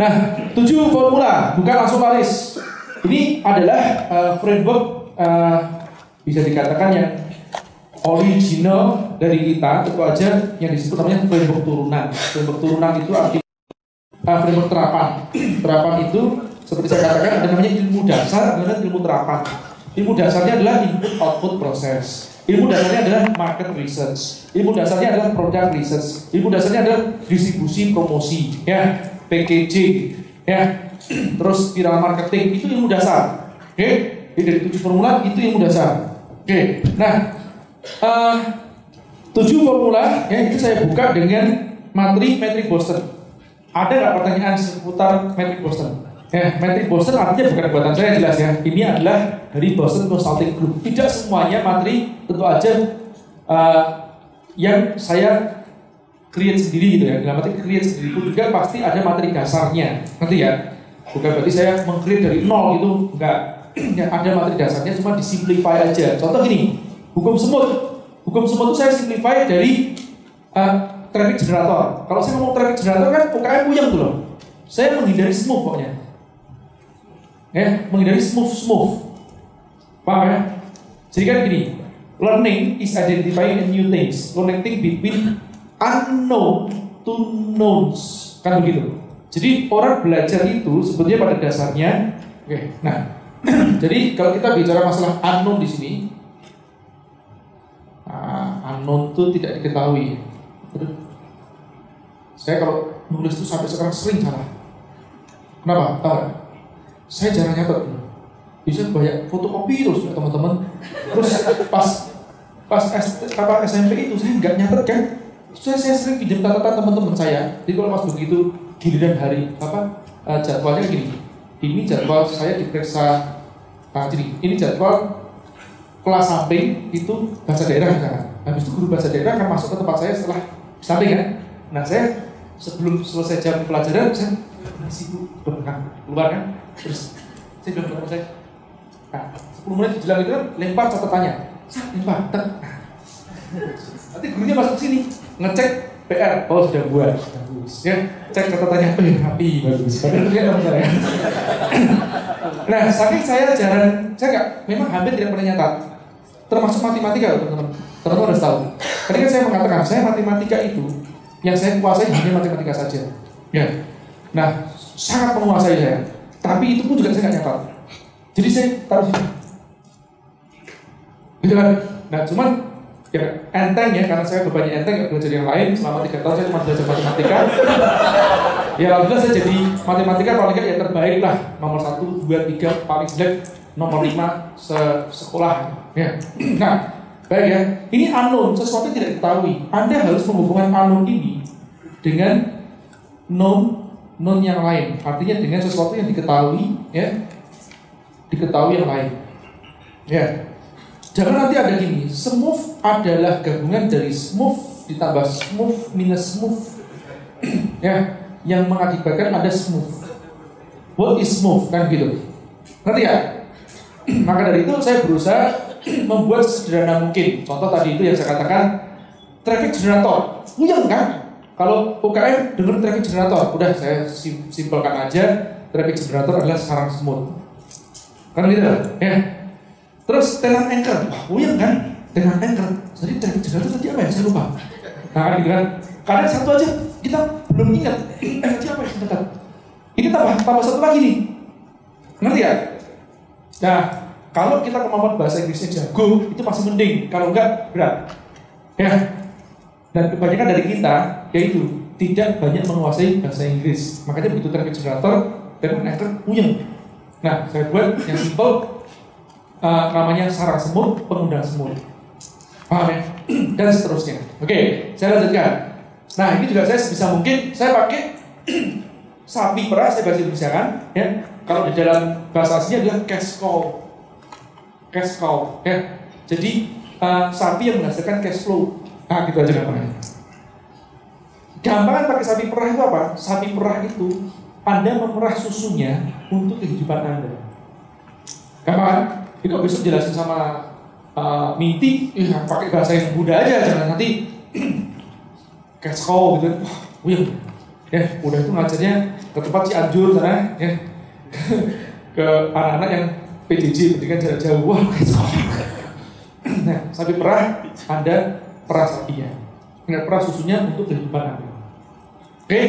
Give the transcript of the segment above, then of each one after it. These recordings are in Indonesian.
Nah, tujuh formula, bukan langsung laris. Ini adalah uh, framework uh, bisa dikatakan yang original dari kita, tentu aja yang disebut namanya framework turunan. Framework turunan itu artinya uh, framework terapan. terapan itu seperti saya katakan ada namanya ilmu dasar, ada ilmu terapan. Ilmu dasarnya adalah input output proses. Ilmu dasarnya adalah market research. Ilmu dasarnya adalah product research. Ilmu dasarnya adalah distribusi promosi, ya, packaging, ya, terus viral marketing itu ilmu dasar. Oke, okay? dari tujuh formula itu ilmu dasar. Oke, okay. nah uh, tujuh formula ya itu saya buka dengan materi metric Boston. Ada nggak pertanyaan seputar metric Boston? Ya, metric Boston artinya bukan buatan saya jelas ya. Ini adalah dari Boston Consulting Group. Tidak semuanya materi tentu aja uh, yang saya create sendiri gitu ya. Dalam arti create sendiri pun juga pasti ada materi dasarnya. Nanti ya. Bukan berarti saya meng-create dari nol itu enggak. ya, ada materi dasarnya cuma disimplify aja. Contoh gini, hukum semut. Hukum semut itu saya simplify dari uh, traffic generator. Kalau saya ngomong traffic generator kan UKM puyeng tuh loh. Saya menghindari smooth pokoknya. Ya, menghindari smooth smooth. Paham ya? Jadi kan gini, learning is identifying new things, connecting between unknown to knowns, kan begitu. Jadi orang belajar itu sebetulnya pada dasarnya, oke. Okay, nah, jadi kalau kita bicara masalah unknown di sini, uh, unknown itu tidak diketahui. Saya kalau nulis itu sampai sekarang sering salah. Kenapa? Tahu? Saya jarang nyatet bisa banyak fotokopi terus ya teman-teman terus pas pas S, apa SMP itu saya nggak nyatet kan saya, saya sering pinjam catatan teman-teman saya. Jadi kalau pas begitu giliran hari apa uh, jadwalnya gini. Ini jadwal saya diperiksa nah, jadi ini jadwal kelas samping itu bahasa daerah misalkan habis itu guru bahasa daerah akan masuk ke tempat saya setelah samping kan. Nah saya sebelum selesai jam pelajaran saya masih keluar kan. Terus saya bilang ke saya Nah, 10 menit jelang itu kan lempar catatannya. lempar. Nanti gurunya masuk sini ngecek PR. Oh sudah buat, bagus. Ya, cek catatannya. Eh, rapi, bagus. Padahal dia nggak ya. nah, saking saya jarang, saya nggak, memang hampir tidak pernah nyatat. Termasuk matematika, teman-teman. Teman-teman harus tahu. Tadi kan saya mengatakan, saya matematika itu yang saya kuasai hanya matematika saja. Ya. Nah, sangat menguasai saya. Tapi itu pun juga saya nggak nyatat. Jadi saya taruh sini. Gitu kan? Nah cuman ya enteng ya karena saya bebannya enteng gak belajar yang lain. Selama tiga tahun saya cuma belajar matematika. Ya alhamdulillah saya jadi matematika paling ya terbaik lah. Nomor satu dua tiga paling jelek. Nomor lima se sekolah. Ya. Nah baik ya. Ini unknown sesuatu yang tidak diketahui. Anda harus menghubungkan unknown ini dengan known known yang lain. Artinya dengan sesuatu yang diketahui ya. Diketahui yang lain. Ya. Jangan nanti ada gini, smooth adalah gabungan dari smooth ditambah smooth minus smooth. ya, yang mengakibatkan ada smooth. What is smooth kan gitu. Ngerti ya? Maka dari itu saya berusaha membuat sederhana mungkin. Contoh tadi itu yang saya katakan traffic generator. Puyeng kan? Kalau UKM dengar traffic generator, udah saya simpelkan aja traffic generator adalah sarang smooth. Kan gitu ya. Terus tenant anchor, wah puyeng kan? Tenant anchor. Jadi traffic generator tadi apa ya? Saya lupa. Nah kan gitu kan. Kadang satu aja kita belum ingat. Eh tadi apa ya sebentar. Ini tambah tambah satu lagi nih. Ngerti ya? Nah, kalau kita kemampuan bahasa Inggrisnya jago, itu masih mending. Kalau enggak, berat. Ya. Dan kebanyakan dari kita, yaitu tidak banyak menguasai bahasa Inggris. Makanya begitu traffic generator, dan anchor puyeng. Nah, saya buat yang simple uh, namanya sarang semut, pengundang semut. Paham ya? Dan seterusnya. Oke, saya lanjutkan. Nah, ini juga saya sebisa mungkin saya pakai sapi perah saya bahasa Indonesia kan, ya. Kalau di dalam bahasa aslinya adalah cash cow. Cash cow, ya. Jadi uh, sapi yang menghasilkan cash flow. Nah, gitu aja namanya. Gampangan pakai sapi perah itu apa? Sapi perah itu anda memerah susunya untuk kehidupan Anda. Itu besok jelasin sama uh, Minti, ya, pakai bahasa yang muda aja, jangan nanti cash cow gitu. Wah, wih. Ya, udah itu ngajarnya ke tempat Cianjur sana ya. Ke anak-anak yang PJJ pendidikan jarak jauh. Wah nah sapi perah anda perah sapinya. Ingat perah susunya untuk kehidupan anda. Oke?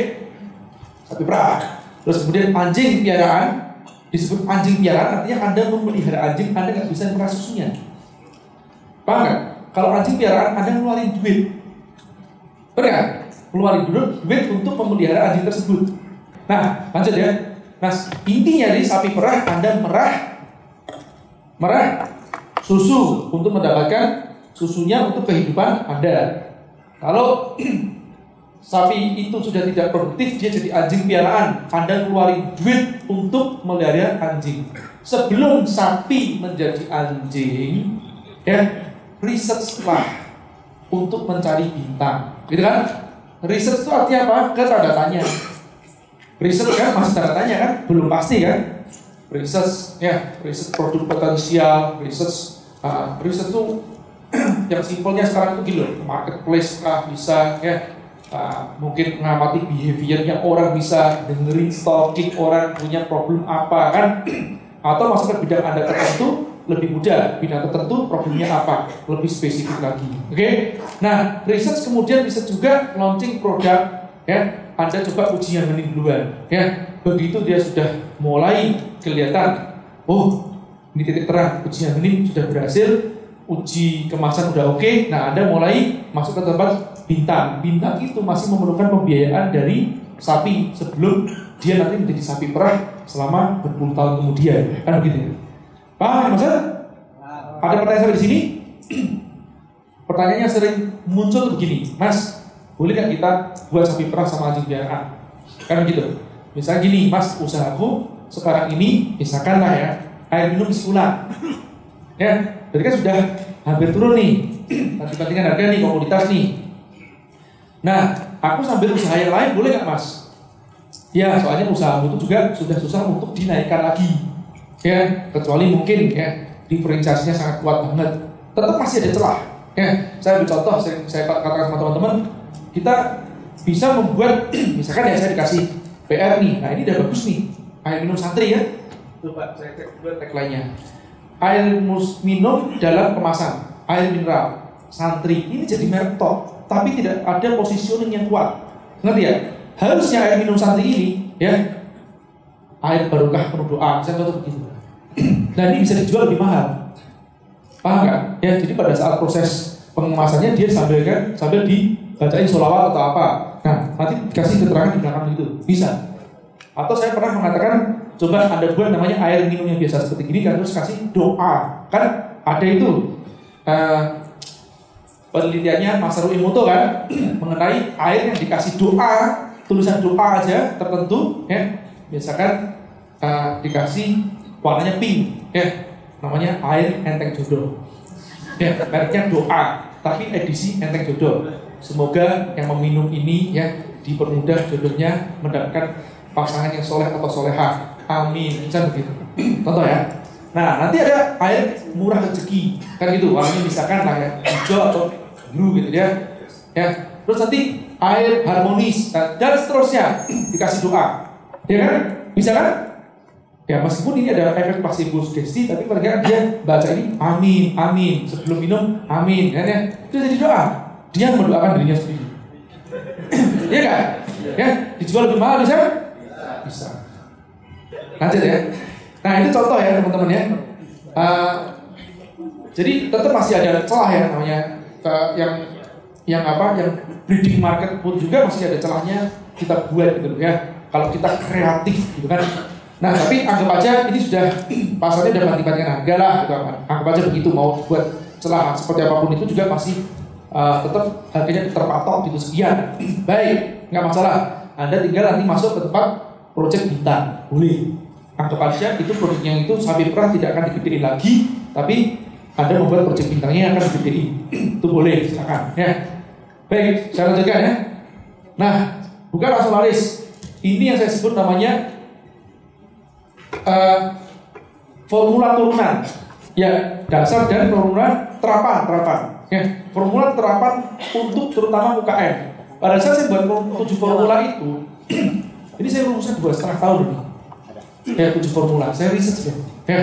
Sapi perah. Terus kemudian anjing piaraan disebut anjing piaraan artinya anda memelihara anjing anda nggak bisa merah susunya. Paham nggak? Kalau anjing piaraan anda ngeluarin duit. Benar ngeluarin duit, duit untuk memelihara anjing tersebut. Nah lanjut ya. Nah intinya di sapi perah anda merah merah susu untuk mendapatkan susunya untuk kehidupan Anda. Kalau sapi itu sudah tidak produktif, dia jadi anjing piaraan. Anda keluarin duit untuk melihara anjing. Sebelum sapi menjadi anjing, ya riset lah untuk mencari bintang, gitu kan? Riset itu artinya apa? Ke tanda tanya. Riset kan masih tanda tanya kan? Belum pasti kan? research ya research produk potensial research uh, research itu yang simpelnya sekarang itu gila marketplace lah bisa ya uh, mungkin mengamati behaviornya orang bisa dengerin stalking orang punya problem apa kan? Atau masuk ke bidang anda tertentu lebih mudah. Bidang tertentu problemnya apa? Lebih spesifik lagi. Oke? Okay? nah research kemudian bisa juga launching produk ya. Anda coba uji yang ini duluan ya. Begitu dia sudah mulai kelihatan, oh ini titik terang, ujian ini sudah berhasil, uji kemasan udah oke, okay, nah Anda mulai masuk ke tempat bintang. Bintang itu masih memerlukan pembiayaan dari sapi sebelum dia nanti menjadi sapi perah selama berpuluh tahun kemudian. Kan begitu ya? Paham ya Ada pertanyaan sampai di sini? Pertanyaannya sering muncul begini, Mas, boleh nggak kita buat sapi perah sama anjing piaraan? Kan begitu. Misalnya gini, Mas, usahaku sekarang ini, misalkan lah ya, air minum sebulan. Ya, berarti kan sudah hampir turun nih. Nanti bandingkan harga nih, komoditas nih. Nah, aku sambil usaha yang lain boleh nggak Mas? Ya, soalnya usaha itu juga sudah susah untuk dinaikkan lagi. Ya, kecuali mungkin ya diferensiasinya sangat kuat banget. Tetap masih ada celah. Ya, saya ambil contoh, saya, saya katakan sama teman-teman, kita bisa membuat, misalkan ya saya dikasih PR nih. Nah ini udah bagus nih. Air minum santri ya. Coba saya cek dua tagline-nya. Air minum dalam kemasan, air mineral, santri. Ini jadi merek top, tapi tidak ada positioning yang kuat. Ngerti ya? Harusnya air minum santri ini ya air barokah penuh doa. Saya contoh begitu. nah ini bisa dijual lebih mahal. Paham nggak? Ya, jadi pada saat proses pengemasannya dia sambil kan sambil dibacain sholawat atau apa Nah, nanti dikasih keterangan di belakang itu. Bisa. Atau saya pernah mengatakan, coba Anda buat namanya air minum yang biasa seperti ini, kan terus kasih doa. Kan ada itu. Uh, penelitiannya Mas Rui Moto kan, mengenai air yang dikasih doa, tulisan doa aja tertentu, ya. Misalkan uh, dikasih warnanya pink, ya. Namanya air enteng jodoh. Ya, mereknya doa, tapi edisi enteng jodoh Semoga yang meminum ini ya dipermudah jodohnya mendapatkan pasangan yang soleh atau soleha. Amin. Bisa begitu. Contoh ya. Nah nanti ada air murah rezeki kan gitu. Warnanya misalkan lah ya hijau atau biru gitu ya. Ya. Terus nanti air harmonis dan seterusnya dikasih doa. Ya kan? Bisa kan? Ya meskipun ini ada efek placebo sugesti, tapi mereka dia baca ini amin, amin sebelum minum amin, kan ya? Itu jadi doa dia mendoakan dirinya sendiri. Iya kan? Ya, dijual lebih mahal bisa? Bisa. Lanjut ya. Nah itu contoh ya teman-teman ya. Uh, jadi tetap masih ada celah ya namanya uh, yang yang apa yang breeding market pun juga masih ada celahnya kita buat gitu ya. Kalau kita kreatif gitu kan. Nah tapi anggap aja ini sudah pasarnya sudah banding harga lah gitu kan. Anggap aja begitu mau buat celah seperti apa pun itu juga masih uh, tetap harganya terpatok gitu sekian. Baik, nggak masalah. Anda tinggal nanti masuk ke tempat proyek bintang, boleh. Anggap aja itu produknya itu sapi perah tidak akan digedein lagi, tapi Anda membuat proyek bintangnya akan digedein. itu boleh, silakan ya. Baik, saya lanjutkan ya. Nah, bukan langsung laris. Ini yang saya sebut namanya uh, formula turunan. Ya, dasar dan formula terapan, terapan. Ya, formula terapan untuk terutama UKM. Pada saat saya buat tujuh formula itu, Ini saya lulusan dua setengah tahun ini. Ya, tujuh formula. Saya riset ya. ya.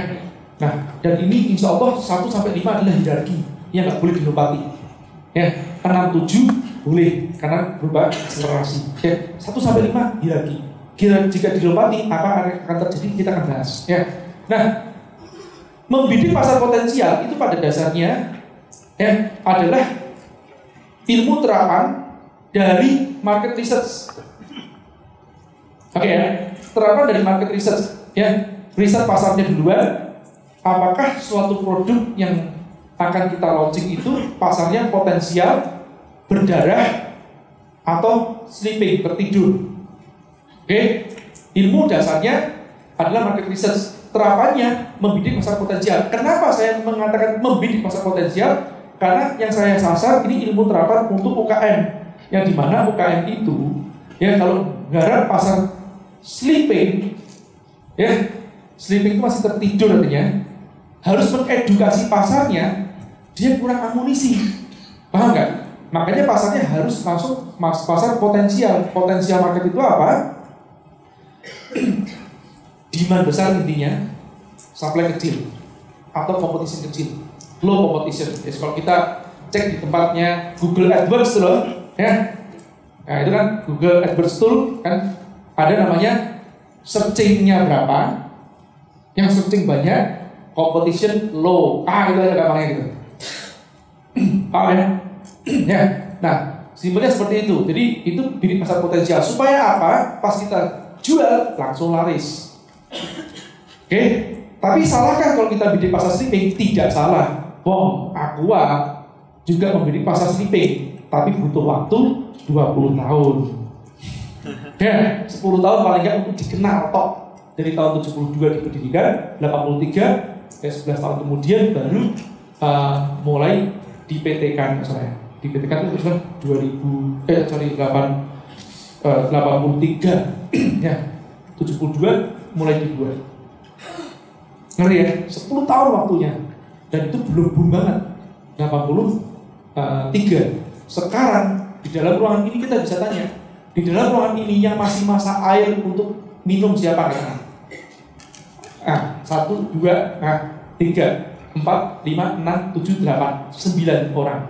Nah, dan ini insya Allah 1 sampai 5 adalah hierarki yang nggak boleh dilompati. Ya, 6, 7 boleh karena berubah akselerasi. Ya, 1 sampai 5 hierarki. Kira jika dilompati apa akan terjadi kita akan bahas. Ya. Nah, membidik pasar potensial itu pada dasarnya ya adalah ilmu terapan dari market research. Oke okay, ya, terapan dari market research ya, riset pasarnya duluan, apakah suatu produk yang akan kita launching itu pasarnya potensial berdarah atau sleeping tertidur. Oke, okay? ilmu dasarnya adalah market research. Terapannya membidik pasar potensial. Kenapa saya mengatakan membidik pasar potensial? Karena yang saya sasar ini ilmu terapan untuk UKM, yang di mana UKM itu ya kalau garap pasar sleeping, ya sleeping itu masih tertidur artinya harus mengedukasi pasarnya dia kurang amunisi. Paham nggak? Makanya pasarnya harus langsung pasar potensial. Potensial market itu apa? Demand besar intinya supply kecil atau competition kecil. Low competition. Jadi kalau kita cek di tempatnya Google AdWords loh ya. Nah itu kan Google AdWords tool kan. Ada namanya searchingnya berapa? Yang searching banyak competition low. Ah itu aja gampangnya gitu. Paham ya? ya. Nah, simpelnya seperti itu. Jadi itu bidik pasar potensial. Supaya apa? Pas kita jual langsung laris. Oke. Okay? Tapi salahkah kalau kita bidik pasar sleeping? Tidak salah. Bom, Aqua juga membidik pasar sleeping, tapi butuh waktu 20 tahun. Ya, 10 tahun paling nggak untuk dikenal tok. Dari tahun 72 di pendidikan, 83 eh, 11 tahun kemudian baru uh, mulai di PT kan saya di PT kan itu kan 2000 eh sorry 8 uh, 83 ya 72 mulai dibuat. Ngeri ya? 10 tahun waktunya. Dan itu belum boom banget 83 eh, sekarang di dalam ruangan ini kita bisa tanya di dalam ruangan ini yang masih masa air untuk minum siapa? Kan? Nah, satu, dua, nah, tiga, empat, lima, enam, tujuh, delapan, sembilan orang.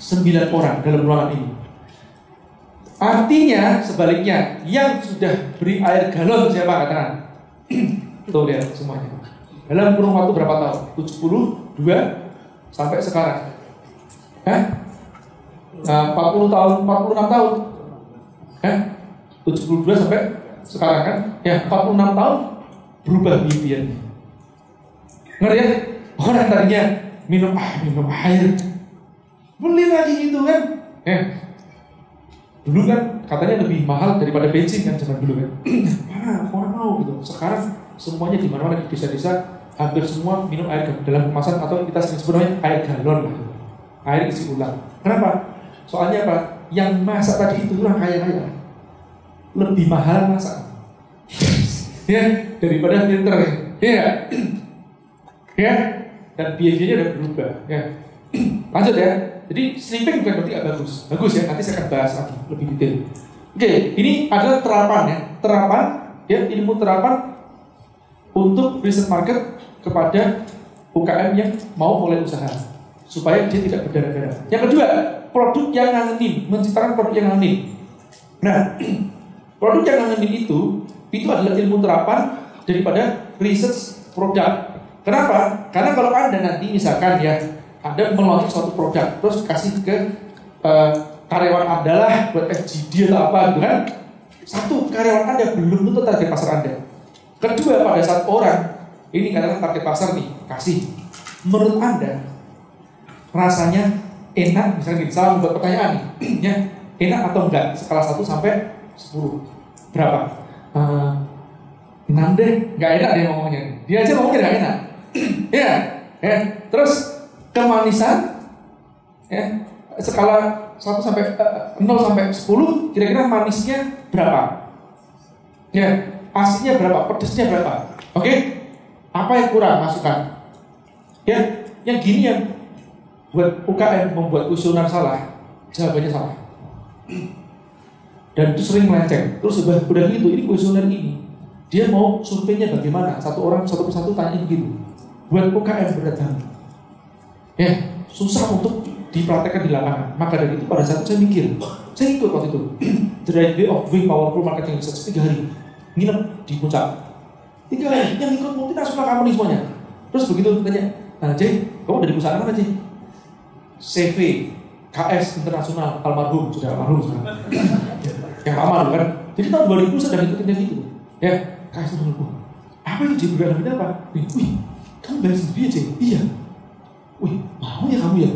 Sembilan orang dalam ruangan ini. Artinya sebaliknya, yang sudah beri air galon siapa katakan? Tuh lihat semuanya. Dalam kurun waktu berapa tahun? 72 sampai sekarang. Hah? Nah, 40 tahun, 46 tahun. Hah? 72 sampai sekarang kan? Ya, 46 tahun berubah behaviornya. Ngerti ya? Orang tadinya minum ah minum air, beli lagi gitu kan? Ya. Dulu kan katanya lebih mahal daripada bensin kan zaman dulu kan. Mana orang mau gitu. Sekarang semuanya di mana-mana di desa-desa hampir semua minum air dalam kemasan atau kita sering sebut air galon lah. Air isi ulang. Kenapa? Soalnya apa? Yang masak tadi itu orang kaya-kaya. Lebih mahal masak. Ya daripada filter ya. Ya, dan biayanya udah berubah. Ya, lanjut ya. Jadi sleeping bukan berarti gak bagus. Bagus ya. Nanti saya akan bahas lagi lebih detail. Oke, ini adalah terapan ya. Terapan ya ilmu terapan untuk riset market kepada UKM yang mau mulai usaha supaya dia tidak berdarah-darah. Yang kedua, produk yang anonim, menciptakan produk yang anonim. Nah, produk yang anonim itu itu adalah ilmu terapan daripada research produk. Kenapa? Karena kalau Anda nanti misalkan ya, Anda meluncurkan suatu produk, terus kasih ke uh, karyawan Anda lah buat FGD atau apa gitu kan. Satu, karyawan Anda belum tentu target pasar Anda. Kedua, pada saat orang, ini katakan target pasar nih, kasih. Menurut Anda, rasanya enak, misalnya salah membuat pertanyaan nih, ya, enak atau enggak? Skala 1 sampai 10. Berapa? Enam deh, nggak enak dia ngomongnya. Dia aja ngomongnya nggak enak. ya, ya. Terus kemanisan, ya, skala 1 sampai uh, 0 sampai 10, kira-kira manisnya berapa? Ya, asinnya berapa? Pedesnya berapa? Oke? Okay? Apa yang kurang masukkan? Ya, yang gini yang buat UKM membuat usulan salah, jawabannya salah. dan itu sering melenceng. Terus udah, udah gitu, ini kuesioner ini, dia mau surveinya bagaimana? Satu orang satu persatu tanya begitu. Buat UKM berdatang. Ya, susah untuk dipraktekkan di lapangan. Maka dari itu pada saat itu saya mikir, saya ikut waktu itu. The right way of doing powerful marketing research tiga hari. Nginep di puncak. Tiga hari, yang ikut multinasional company semuanya. Terus begitu tanya, nah Jay, kamu dari perusahaan mana Jay? CV, KS Internasional, almarhum, sudah almarhum sekarang. Yang lama kan. Jadi tahun 2000 saya sudah ikutin yang gitu. Ya, KS Internasional. Apa itu? Program ini apa? Wih, kamu bayar sendiri aja? Iya. Wih, mau ya kamu ya?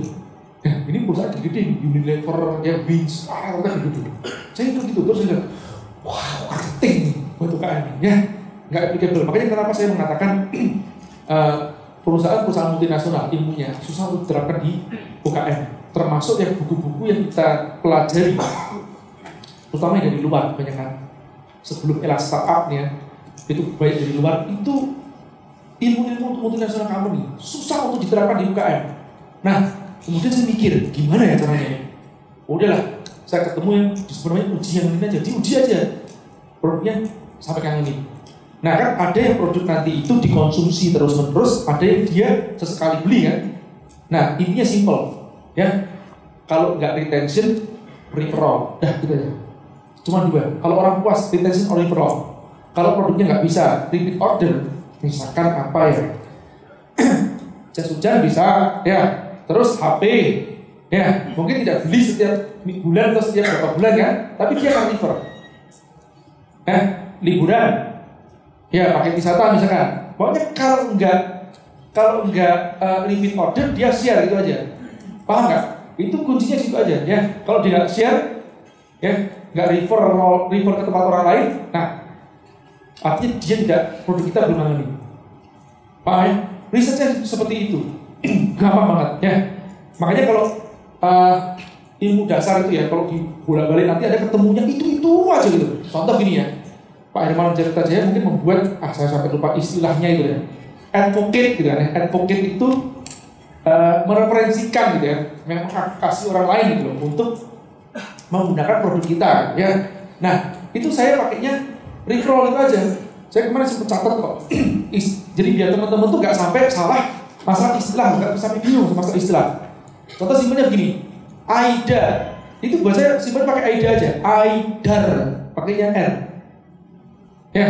Ya, ini perusahaan gede-gede, Unilever, ya, Wings, ah, kan gitu. Saya ikut gitu, terus saya wah, marketing nih buat UKM ya, nggak applicable. Makanya kenapa saya mengatakan perusahaan-perusahaan multinasional ilmunya susah untuk diterapkan di UKM, termasuk yang buku-buku yang kita pelajari, terutama yang dari luar, banyak kan. Sebelum era startup ya, itu baik dari luar, itu ilmu-ilmu untuk multinasional company susah untuk diterapkan di UKM. Nah, kemudian saya mikir gimana ya caranya? Udahlah saya ketemu yang sebenarnya uji yang ini aja diuji aja produknya sampai yang ini nah kan ada yang produk nanti itu dikonsumsi terus menerus ada yang dia sesekali beli kan? Nah intinya simple ya. Kalau nggak retention referral dah gitu aja cuma dua kalau orang puas retention or referral kalau produknya nggak bisa repeat order misalkan apa ya? Jas hujan bisa ya. Terus HP ya. Mungkin tidak beli setiap bulan atau setiap berapa bulan ya tapi dia akan liver eh liburan. Ya pakai wisata misalkan. Pokoknya kalau enggak kalau enggak uh, limit order dia share gitu aja. Paham nggak? Itu kuncinya situ aja ya. Kalau dia nggak share ya nggak refer refer ke tempat orang lain. Nah artinya dia tidak produk kita belum ini paham? Ya? risetnya seperti itu. Gampang banget ya. Makanya kalau uh, ilmu dasar itu ya kalau di bolak balik nanti ada ketemunya itu itu aja gitu. Contoh gini ya. Pak Herman cerita saya mungkin membuat ah saya sampai lupa istilahnya itu ya. Advocate gitu kan ya. Advocate itu uh, mereferensikan gitu ya. Kasih orang lain gitu loh untuk menggunakan produk kita ya. Nah itu saya pakainya referral itu aja. Saya kemarin sempat catat kok jadi biar teman-teman tuh nggak sampai salah masalah istilah nggak sampai bingung masalah istilah. Contoh simpelnya begini AIDA. Itu buat saya simpan pakai AIDA aja AIDAR pakainya R. Ya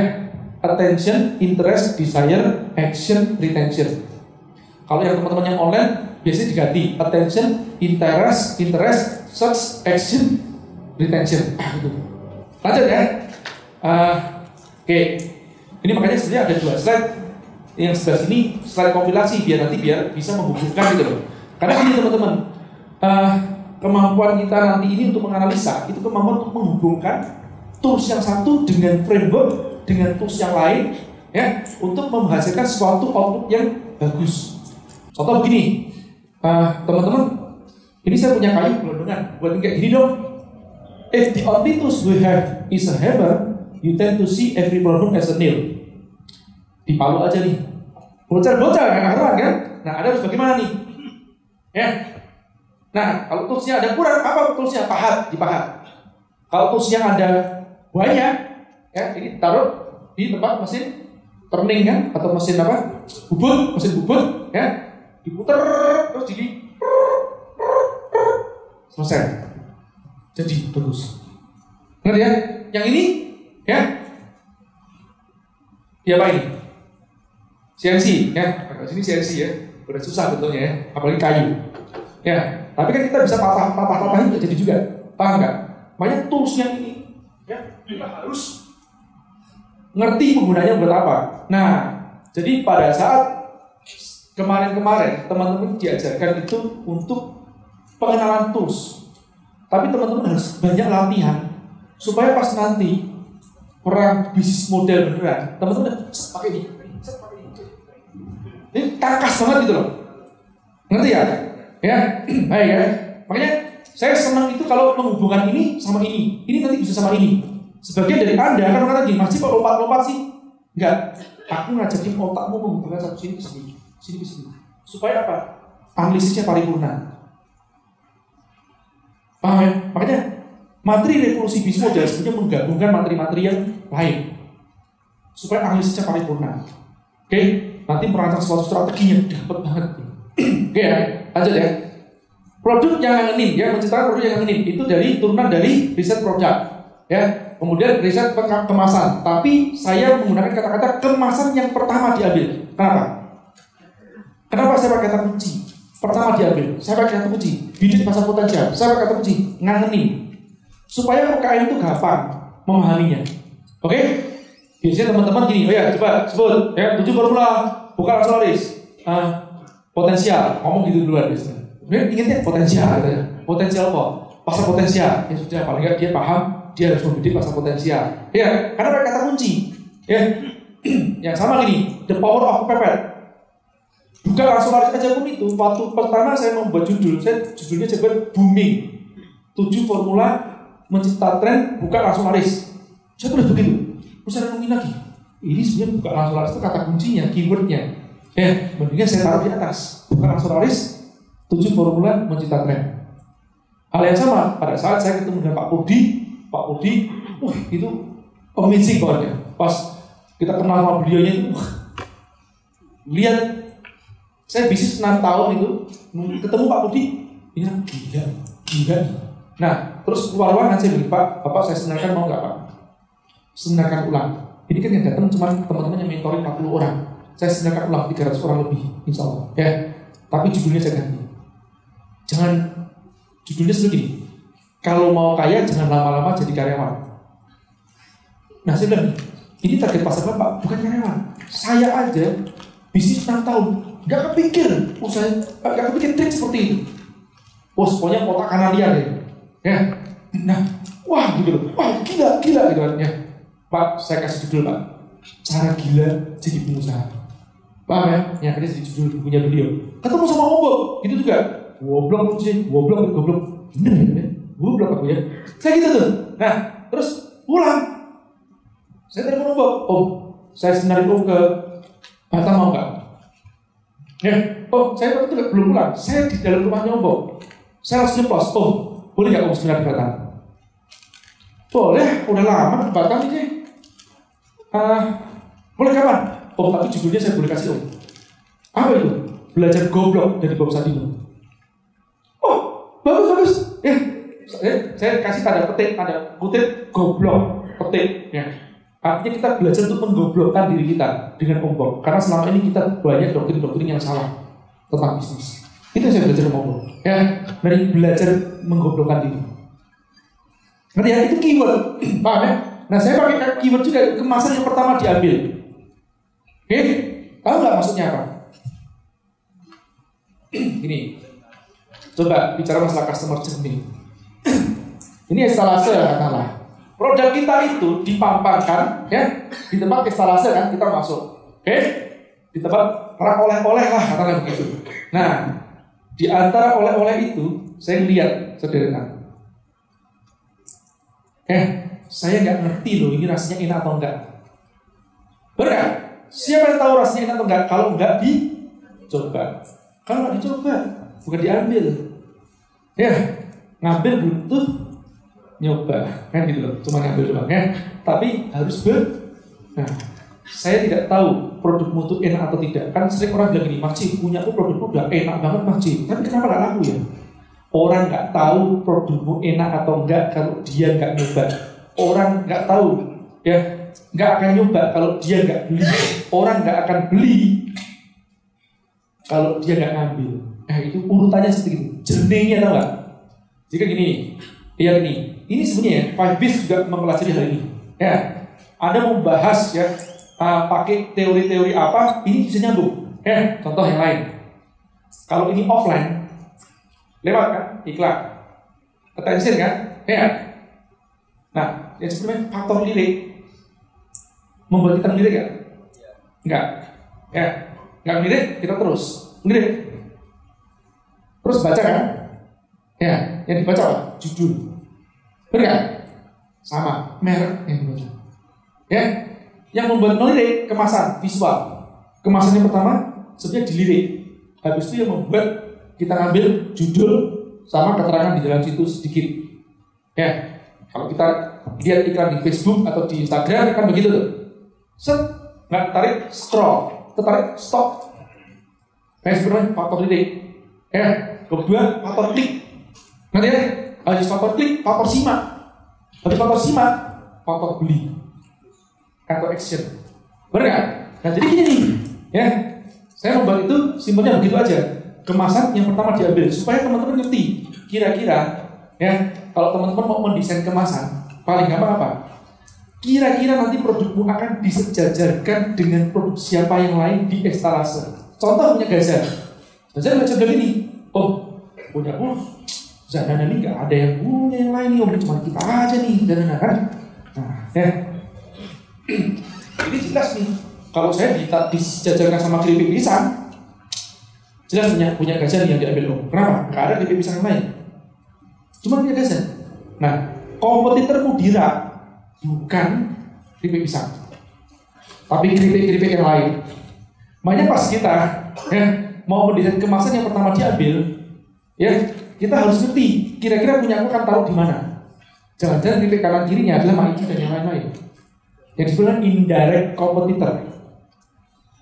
attention interest desire action retention. Kalau yang teman-teman yang online biasanya diganti attention interest interest search action retention gitu lanjut ya. Uh, oke. Okay. ini makanya sebenarnya ada dua slide. Yang sebelah sini slide kompilasi biar nanti biar bisa menghubungkan gitu loh. Karena ini teman-teman uh, kemampuan kita nanti ini untuk menganalisa itu kemampuan untuk menghubungkan tools yang satu dengan framework dengan tools yang lain ya untuk menghasilkan suatu output yang bagus. Contoh begini, uh, teman-teman, ini saya punya kayu gelondongan, buat kayak gini dong. If the only tools we have is a hammer, you tend to see every problem as a nail. Dipalu aja nih, bocor-bocor nggak karuan kan? Nah ada harus bagaimana nih? Ya, Nah, kalau toolsnya ada kurang, apa toolsnya? Pahat, dipahat. Kalau toolsnya ada banyak, ya ini taruh di tempat mesin turning kan, atau mesin apa? Bubut, mesin bubut, ya diputar terus jadi selesai. Jadi bagus. Ngerti ya? Yang ini, ya, dia apa ini? CNC, ya. Sini CNC ya. Udah susah bentuknya ya, apalagi kayu. Ya, tapi kan kita bisa patah patah itu jadi juga, paham nggak? Makanya tools yang ini, ya kita harus ngerti penggunanya buat apa. Nah, jadi pada saat kemarin-kemarin teman-teman diajarkan itu untuk pengenalan tools, tapi teman-teman harus banyak latihan supaya pas nanti perang bisnis model beneran, teman-teman pakai ini, ini karkas banget gitu loh, ngerti ya? Ya, baik ya. Makanya saya senang itu kalau menghubungkan ini sama ini. Ini nanti bisa sama ini. Sebagian dari Anda akan mengatakan gini, masih kok lompat-lompat sih? Enggak. Aku ngajakin otakmu menghubungkan satu sini ke sini, sini ke sini. Supaya apa? Analisisnya paripurna. Paham ya? Makanya Materi revolusi bisnis model sebenarnya menggabungkan materi-materi yang lain supaya analisisnya paripurna. Oke, nanti merancang suatu strateginya dapat banget. Oke ya, lanjut ya. Produk yang ngangenin, ya menciptakan produk yang ngangenin itu dari turunan dari riset produk, ya. Kemudian riset kemasan, tapi saya menggunakan kata-kata kemasan yang pertama diambil. Kenapa? Kenapa saya pakai kata kunci? Pertama diambil, saya pakai kata kunci. Bidit masa potensial, saya pakai kata kunci. Ngangenin. Supaya UKM itu gampang memahaminya. Oke? Biasanya teman-teman gini, oh ya coba sebut ya tujuh formula bukan laris. Uh, potensial, ngomong gitu duluan biasanya. Kemudian ingetnya potensial katanya. Potensial apa? Pasar potensial. Ya sudah, paling nggak dia paham, dia harus membidik pasar potensial. Ya, karena mereka kata kunci. Ya, yang sama gini, the power of pepper. Bukan langsung lari aja pun itu. Waktu pertama saya membuat judul, saya judulnya sebut booming. Tujuh formula mencipta tren bukan langsung laris. Saya tulis begitu. Terus saya renungin lagi. Ini sebenarnya bukan langsung laris itu kata kuncinya, keywordnya. Ya, mendingan saya taruh di atas. Bukan langsung laris, tujuh formula mencipta tren. Hal yang sama pada saat saya ketemu dengan Pak Pudi, Pak Pudi, wah itu amazing pokoknya. Pas kita kenal sama beliaunya itu, wah, lihat saya bisnis 6 tahun itu ketemu Pak Pudi, ini gila, gila. Nah, terus keluar ruangan saya bilang, Pak, Bapak saya senangkan mau nggak Pak? Senangkan ulang. Ini kan yang datang cuma teman-teman yang mentoring 40 orang. Saya senangkan ulang 300 orang lebih, insya Allah. Ya, tapi judulnya saya ganti. Jangan judulnya seperti Kalau mau kaya jangan lama-lama jadi karyawan. Nah saya bilang, ini target pasar bapak bukan karyawan. Saya aja bisnis 6 tahun, nggak kepikir usaha, nggak kepikir trik seperti itu. Bos, pokoknya kota kanan dia. Ya, nah, wah gitu, wah gila, gila gitu kan ya. Pak, saya kasih judul pak, cara gila jadi pengusaha. Paham ya? Ya, akhirnya jadi judul bukunya beliau. Ketemu sama Obo, gitu juga goblok sih, goblok, goblok. Bener ya, goblok aku ya. Saya gitu tuh. Nah, terus pulang. Saya telepon Om, Om, saya senarin Om ke Batam mau nggak? Ya, oh saya waktu itu belum pulang. Saya di dalam rumahnya Om, Saya harus nyeplos. Oh, boleh nggak Om sebenarnya di Batam? Boleh, udah lama di Batam ini. Uh, boleh kapan? Om, tapi judulnya saya boleh kasih Om. Apa itu? Belajar goblok dari Bob Sadino bagus bagus ya saya, saya kasih tanda petik tanda kutip goblok petik ya artinya kita belajar untuk menggoblokkan diri kita dengan ombok karena selama ini kita banyak doktrin-doktrin yang salah tentang bisnis. Itu saya belajar ombok ya dari belajar menggoblokkan diri. Nanti ya? Itu keyword. Paham ya? Nah saya pakai keyword juga kemasan yang pertama diambil. Oke? Tahu nggak maksudnya apa? Ini Coba bicara masalah customer journey. Ini estalase katakanlah. Produk kita itu dipampangkan ya di tempat estalase kan kita masuk. Oke? Di tempat rak oleh-oleh lah katakanlah begitu. Nah, di antara oleh-oleh itu saya lihat sederhana. Eh, saya nggak ngerti loh ini rasanya enak atau enggak. Benar? Siapa yang tahu rasanya enak atau enggak? Kalau enggak dicoba. Kalau enggak dicoba, bukan diambil. Ya, ngambil butuh nyoba kan gitu loh, cuma ngambil doang ya. Tapi harus ber. Nah, saya tidak tahu produk mutu enak atau tidak. Kan sering orang bilang gini, Mas punya aku produk udah enak banget Mas Tapi kenapa nggak laku ya? Orang nggak tahu produkmu enak atau enggak kalau dia nggak nyoba. Orang nggak tahu ya nggak akan nyoba kalau dia nggak beli. Orang nggak akan beli kalau dia nggak ngambil. Nah itu urutannya seperti itu. Jernihnya tau nggak? Jika gini, lihat ini. Ini sebenarnya Five B's juga mempelajari hal ini. Ya, Anda mau bahas ya uh, pakai teori-teori apa, ini bisa nyambung. Ya, contoh yang lain. Kalau ini offline, lewat kan, iklan, attention kan, ya. Nah, yang sebenarnya faktor lirik membuat kita melirik ya? Enggak. Ya, enggak melirik, kita terus. Melirik, Terus baca kan? Ya, yang dibaca apa? Judul. Benar? Sama, merek yang dibaca. Ya, yang membuat melirik kemasan visual. Kemasan yang pertama sebenarnya dilirik. Habis itu yang membuat kita ngambil judul sama keterangan di dalam situ sedikit. Ya, Kalau kita lihat iklan di Facebook atau di Instagram kan begitu tuh. Set, nggak tarik scroll, tertarik stop. Kayak sebenarnya faktor titik. Ya, kedua faktor klik. Nanti ya, habis faktor klik, faktor simak. Habis faktor simak, faktor beli. Atau action. Benar nggak? Nah jadi gini nih, ya. Saya membuat itu simpelnya begitu aja. Kemasan yang pertama diambil supaya teman-teman ngerti kira-kira ya kalau teman-teman mau mendesain kemasan paling gampang apa? Kira-kira nanti produkmu akan disejajarkan dengan produk siapa yang lain di estalase. Contoh punya Gaza. Gaza baca bilang ini, oh punya pun Zadana ini nggak ada yang punya yang lain nih, om cuma kita aja nih, Zadana kan? Nah, ya. Ini jelas nih, kalau saya disejajarkan sama keripik pisang, jelas punya punya gajah yang diambil om. Kenapa? Gak ada keripik pisang yang lain. Cuma punya gajah. Nah, kompetitor Mudira bukan keripik pisang, tapi keripik-keripik yang lain. Makanya pas kita ya, mau mendesain kemasan yang pertama diambil, ya kita harus ngerti kira-kira punya aku akan taruh di mana. Jangan-jangan keripik kanan kirinya adalah Maiki dan yang lain-lain. Yang disebut indirect competitor.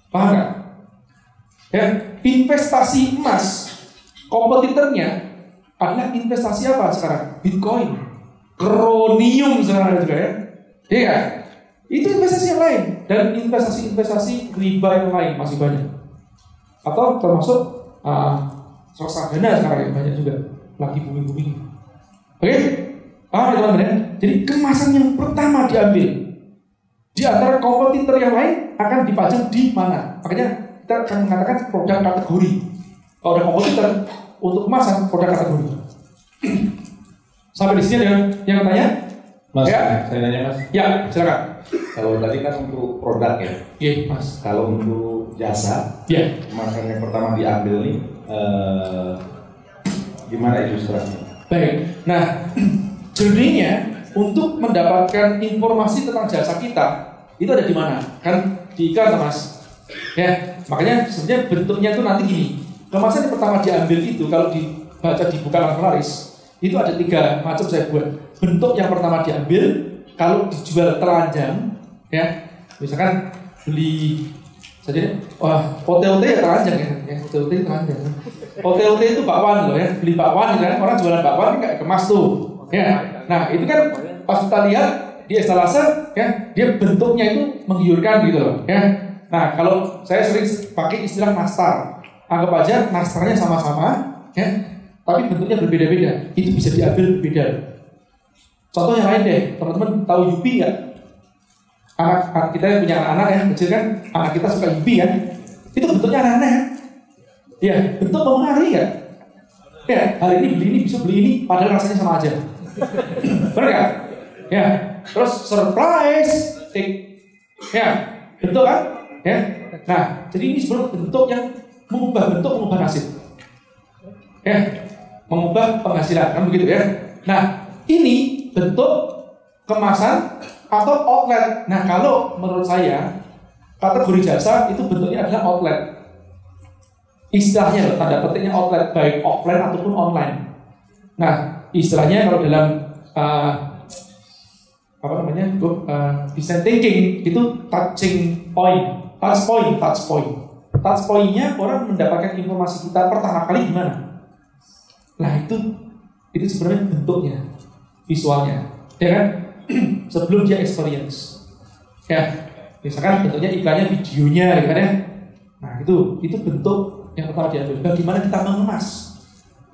Paham nggak? Ya, investasi emas kompetitornya adalah investasi apa sekarang? Bitcoin, kronium sekarang juga ya. Iya kan? Itu investasi yang lain dan investasi-investasi riba yang lain masih banyak. Atau termasuk uh, dana sekarang yang banyak juga lagi booming-booming. Oke? Okay? Paham ya teman-teman? Jadi kemasan yang pertama diambil di antara kompetitor yang lain akan dipajang di mana? Makanya kita akan mengatakan produk kategori. Kalau ada kompetitor untuk kemasan produk kategori. Sampai di sini ada yang tanya? Mas, ya? saya nanya mas. Ya, silakan. Kalau tadi kan untuk produk ya. Iya, mas. Kalau untuk jasa, ya. kemasan yang pertama diambil nih, eh, gimana ilustrasinya? Baik. Nah, jernihnya untuk mendapatkan informasi tentang jasa kita itu ada di mana? Kan di iklan, mas. Ya, makanya sebenarnya bentuknya itu nanti gini. Kemasan yang pertama diambil itu kalau dibaca di bukaan laris itu ada tiga macam saya buat bentuk yang pertama diambil kalau dijual telanjang ya misalkan beli saja wah OTOT ya telanjang ya, ya OTOT telanjang OTOT itu bakwan loh ya beli bakwan kan orang jualan bakwan kayak kemas tuh ya. Nah itu kan pas kita lihat di estalase ya dia bentuknya itu menggiurkan gitu loh ya. Nah kalau saya sering pakai istilah nastar. Anggap aja nastarnya sama-sama ya tapi bentuknya berbeda-beda. Itu bisa diambil berbeda Contoh yang lain deh, teman-teman tahu Yupi nggak? Anak, anak kita yang punya anak-anak ya, kecil kan, anak kita suka Yupi kan? Itu bentuknya aneh-aneh ya? Ya, bentuk mempengaruhi ya? Ya, hari ini beli ini, bisa beli ini, padahal rasanya sama aja. Benar nggak? Ya, terus surprise, tik. Ya, bentuk kan? Ya, nah, jadi ini sebenarnya bentuk yang mengubah bentuk, mengubah nasib. Ya, mengubah penghasilan, kan begitu ya? Nah, ini bentuk kemasan atau outlet. Nah, kalau menurut saya kategori jasa itu bentuknya adalah outlet. Istilahnya tanda petiknya outlet baik offline ataupun online. Nah, istilahnya kalau dalam uh, apa namanya uh, design thinking itu touching point, touch point, touch point. Touch pointnya orang mendapatkan informasi kita pertama kali gimana? Nah itu itu sebenarnya bentuknya visualnya, ya kan? Sebelum dia experience, ya. Misalkan bentuknya iklannya videonya, ya kan ya? Nah itu itu bentuk yang pertama diambil. Bagaimana kita mengemas,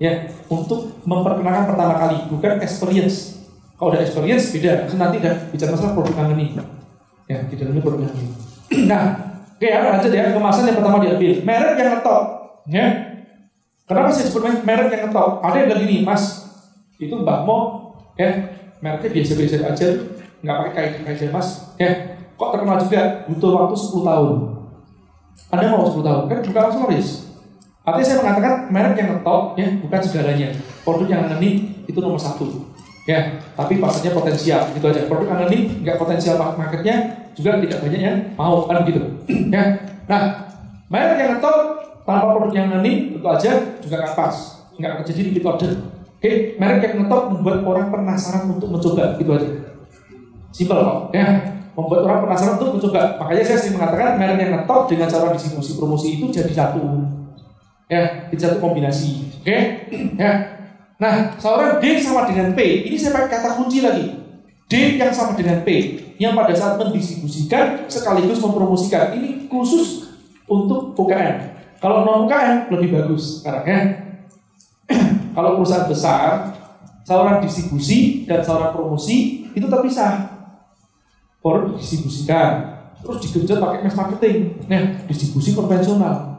ya, untuk memperkenalkan pertama kali, bukan experience. Kalau udah experience beda, nanti udah bicara masalah produk ini, ya, di dalamnya produk ini. Nah, oke ya, lanjut ya, kemasan yang pertama diambil, merek yang ngetop, ya. Kenapa sih disebut merek yang ngetop? Ada yang bilang gini, Mas, itu Mbak Mo ya mereknya biasa-biasa aja nggak pakai kain mas ya kok terkenal juga butuh waktu 10 tahun. Anda mau 10 tahun? Kan bukan langsung laris artinya saya mengatakan merek yang ngetop ya bukan segalanya. Produk yang ini itu nomor satu. Ya tapi pasarnya potensial gitu aja. Produk yang ini nggak potensial marketnya juga tidak banyak yang mau kan begitu ya nah merek yang ngetop tanpa produk yang ini tentu aja juga nggak pas. Nggak akan jadi repeat order Oke, merek yang ngetop membuat orang penasaran untuk mencoba, gitu aja. Simpel kok, ya. Membuat orang penasaran untuk mencoba. Makanya saya sering mengatakan merek yang ngetop dengan cara distribusi promosi itu jadi satu, ya, jadi satu kombinasi. Oke, ya. Nah, seorang D sama dengan P. Ini saya pakai kata kunci lagi. D yang sama dengan P, yang pada saat mendistribusikan sekaligus mempromosikan. Ini khusus untuk UKM. Kalau non UKM lebih bagus sekarang ya. Kalau perusahaan besar, seorang distribusi dan seorang promosi itu terpisah. Baru didistribusikan, terus digenjot pakai mass marketing. Nah, distribusi konvensional.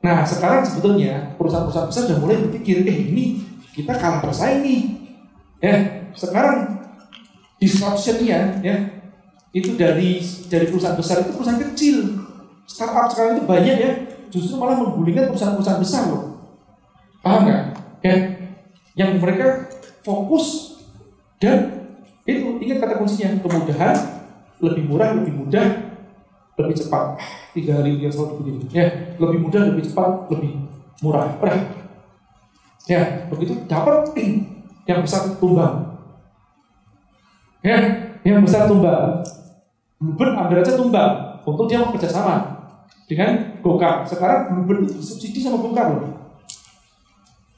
Nah, sekarang sebetulnya perusahaan-perusahaan besar sudah mulai berpikir, eh ini kita kalah bersaing nih. Ya, sekarang disruptionnya ya itu dari dari perusahaan besar itu perusahaan kecil. Startup sekarang itu banyak ya, justru malah menggulingkan perusahaan-perusahaan besar loh. Paham nggak? Ya, yang mereka fokus dan itu ingat kata kuncinya kemudahan, lebih murah, lebih mudah, lebih cepat. Tiga hari dia selalu begini. Ya, lebih mudah, lebih cepat, lebih murah. Udah. Ya, begitu dapat yang besar tumbang. Ya, yang besar tumbang. Bluebird ambil aja tumbang untuk dia mau kerjasama dengan Gokar. Sekarang Bluebird itu sama Gokar loh.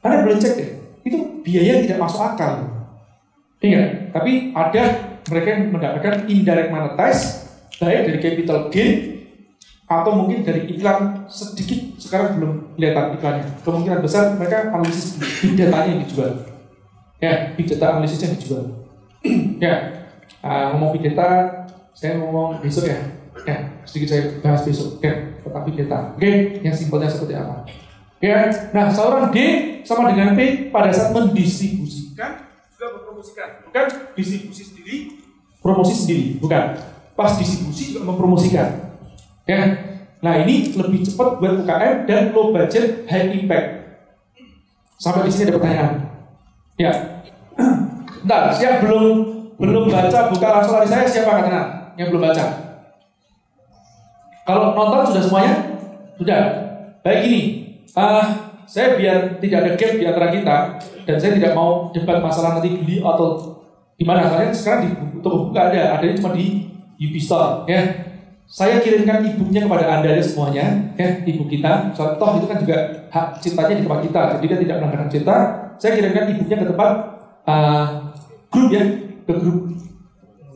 Anda boleh cek deh, itu biaya tidak masuk akal. Ingat, tapi ada mereka yang mendapatkan indirect monetize baik dari capital gain atau mungkin dari iklan sedikit sekarang belum kelihatan iklannya. Kemungkinan besar mereka analisis big datanya dijual. Ya, big data analisisnya dijual. ya, uh, ngomong big data, saya ngomong besok ya. Ya, sedikit saya bahas besok. Ya, tentang big data. Oke, yang simpelnya seperti apa? Ya, nah seorang D sama dengan P pada saat mendistribusikan juga mempromosikan, bukan distribusi sendiri, promosi sendiri, bukan. Pas distribusi juga mempromosikan. Ya, nah ini lebih cepat buat UKM dan low budget, high impact. Sampai di sini ada pertanyaan. Ya, Bentar, siapa belum belum baca buka langsung dari saya siapa katanya yang belum baca? Kalau nonton sudah semuanya? Sudah. Baik ini, uh, saya biar tidak ada gap di antara kita dan saya tidak mau debat masalah nanti beli atau gimana. Soalnya sekarang di toko buka ada adanya cuma di Store ya. Saya kirimkan ibunya kepada anda ya semuanya ya ibu kita. Contoh itu kan juga hak cintanya di tempat kita jadi dia tidak melanggar cinta saya kirimkan ibunya ke tempat uh, grup ya ke grup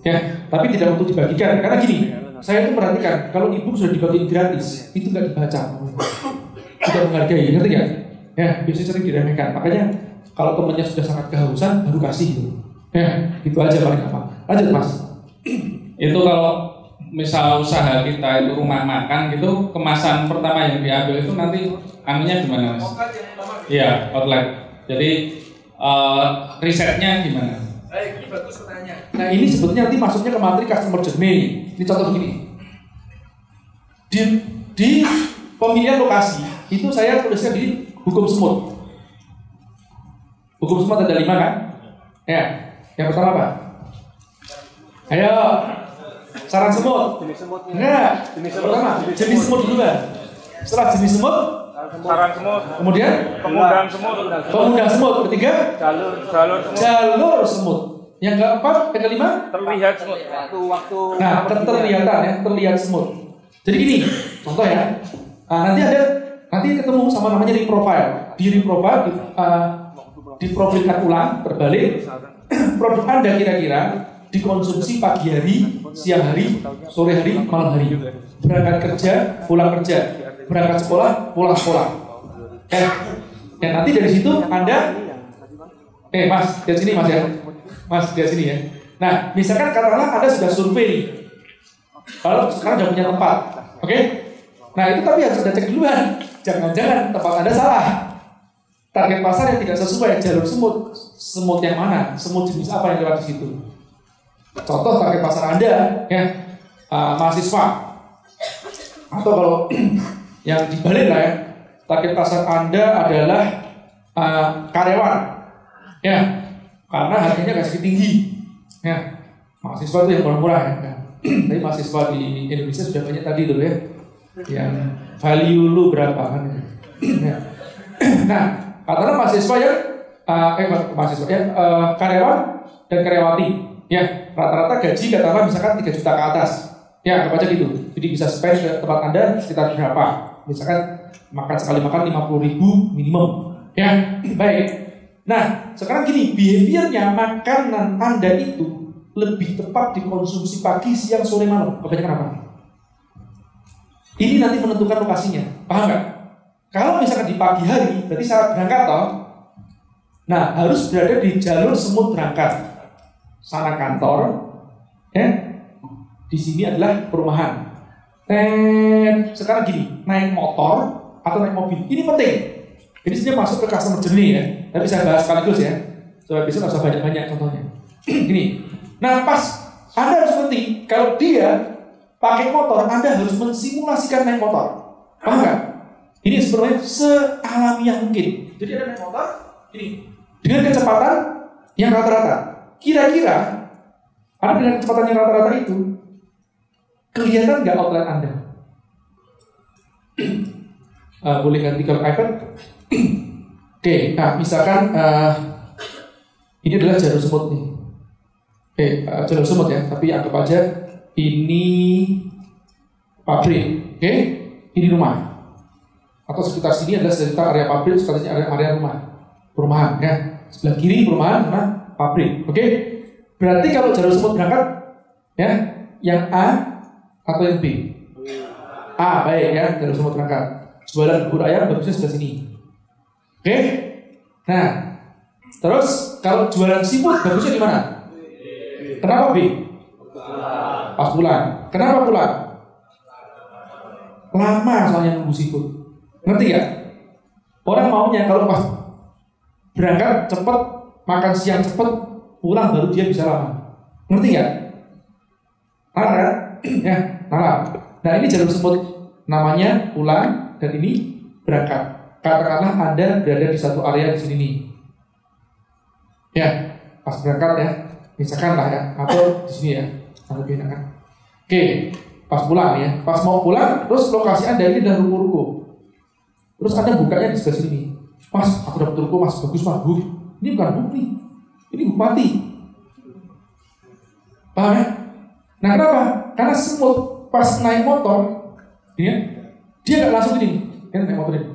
ya. Tapi tidak untuk dibagikan karena gini saya itu perhatikan kalau ibu sudah dibagi gratis itu nggak dibaca tidak menghargai ngerti nggak ya biasanya sering diremehkan makanya kalau temannya sudah sangat kehausan baru kasih gitu ya itu aja paling apa lanjut mas itu kalau misal usaha kita itu rumah makan gitu kemasan pertama yang diambil itu nanti anunya gimana mas? Iya outlet. Jadi uh, risetnya gimana? Bagus pertanyaan. Nah ini sebetulnya nanti masuknya ke materi customer journey. Ini contoh begini. Di, di pemilihan lokasi itu saya tulisnya di hukum semut. Hukum semut ada lima kan? Ya. Yang pertama apa? Ayo. Saran semut. Jenis semutnya. Enggak. Jenis semut. pertama, Jenis semut dulu kan. Setelah jenis semut, Saran semut. kemudian Kemudahan semut. pengundang semut. Ketiga, Jalur jalur semut. jalur semut. Yang keempat, yang kelima, Terlihat semut. Waktu waktu. Nah, keterlihatan ya, terlihat semut. Jadi gini, contoh ya. Nah, nanti ada nanti ketemu sama namanya di profile. Di reprofile di, uh, diprofilkan ulang berbalik produk Anda kira-kira dikonsumsi pagi hari, siang hari, sore hari, malam hari. Berangkat kerja, pulang kerja. Berangkat sekolah, pulang sekolah. Eh, ya nanti dari situ Anda Eh, Mas, dari sini Mas ya. Mas, dari sini ya. Nah, misalkan katakanlah Anda sudah survei. Kalau sekarang sudah punya tempat, oke? Nah itu tapi harus Anda cek duluan. Jangan-jangan tempat Anda salah. Target pasar yang tidak sesuai jalur semut. Semut yang mana? Semut jenis apa yang lewat di situ? Contoh target pasar Anda, ya uh, mahasiswa. Atau kalau yang dibalik lah ya, target pasar Anda adalah uh, karyawan. Ya, karena harganya gak sedikit tinggi. Ya, mahasiswa itu yang murah-murah ya. Tapi mahasiswa di Indonesia sudah banyak tadi tuh ya, yang value lu berapa kan? Ya. Nah, katakanlah mahasiswa yang eh, eh bukan mahasiswa ya eh, karyawan dan karyawati ya. Rata-rata gaji katakanlah misalkan 3 juta ke atas ya aja gitu. Jadi bisa spend ke tempat anda sekitar berapa? Misalkan makan sekali makan 50 ribu minimum ya. Baik. Nah sekarang gini behaviornya makanan anda itu lebih tepat dikonsumsi pagi siang sore malam. Kebanyakan apa ini nanti menentukan lokasinya. Paham nggak? Kalau misalkan di pagi hari berarti saat berangkat toh? Nah harus berada di jalur semut berangkat. Sana kantor ya. Di sini adalah perumahan. Dan sekarang gini naik motor atau naik mobil ini penting. Ini sebenarnya masuk ke customer journey ya tapi saya bahas sekaligus ya. Supaya bisa nggak usah banyak-banyak contohnya. Gini nah pas anda harus ngerti kalau dia pakai motor anda harus mensimulasikan naik motor. Paham nggak? Ini sebenarnya sealamiah mungkin. Jadi ada naik motor ini. Dengan kecepatan yang rata-rata. Kira-kira ada dengan kecepatan yang rata-rata itu kelihatan nggak outline anda? Eh, boleh ganti ke iPad? Oke, nah misalkan eh, ini adalah jalur semut nih. Oke, eh, jalur semut ya, tapi anggap aja ini pabrik, oke? Ini rumah. Atau sekitar sini adalah sekitar area pabrik, sekitar sini area, area rumah, perumahan ya. Sebelah kiri perumahan, sama pabrik, oke? Berarti kalau jalur semut berangkat, ya, yang A atau yang B? A, baik ya, jalur semut berangkat. Jualan bubur ayam bagusnya sebelah sini. Oke? Nah, terus kalau jualan seafood bagusnya di mana? Kenapa B? Pas pulang. Kenapa pulang? Lama soalnya nunggu seafood. Ngerti gak? Orang maunya kalau pas berangkat cepet, makan siang cepet, pulang baru dia bisa lama. Ngerti? Nala kan? ya, nala. Nah ini jalur semut namanya pulang dan ini berangkat. Katakanlah Anda berada di satu area di sini nih. Ya, pas berangkat ya, misalkan lah ya, atau di sini ya, enak kan. Oke, pas pulang ya, pas mau pulang, terus lokasi Anda ini adalah ruko-ruko. Terus Anda bukanya di sebelah sini. Mas, aku dapat ruko mas, bagus mas, bu. Ini bukan buk nih, ini bupati. Paham ya? Nah kenapa? Karena semut pas naik motor, ya, dia nggak langsung gini, kan naik motor ini.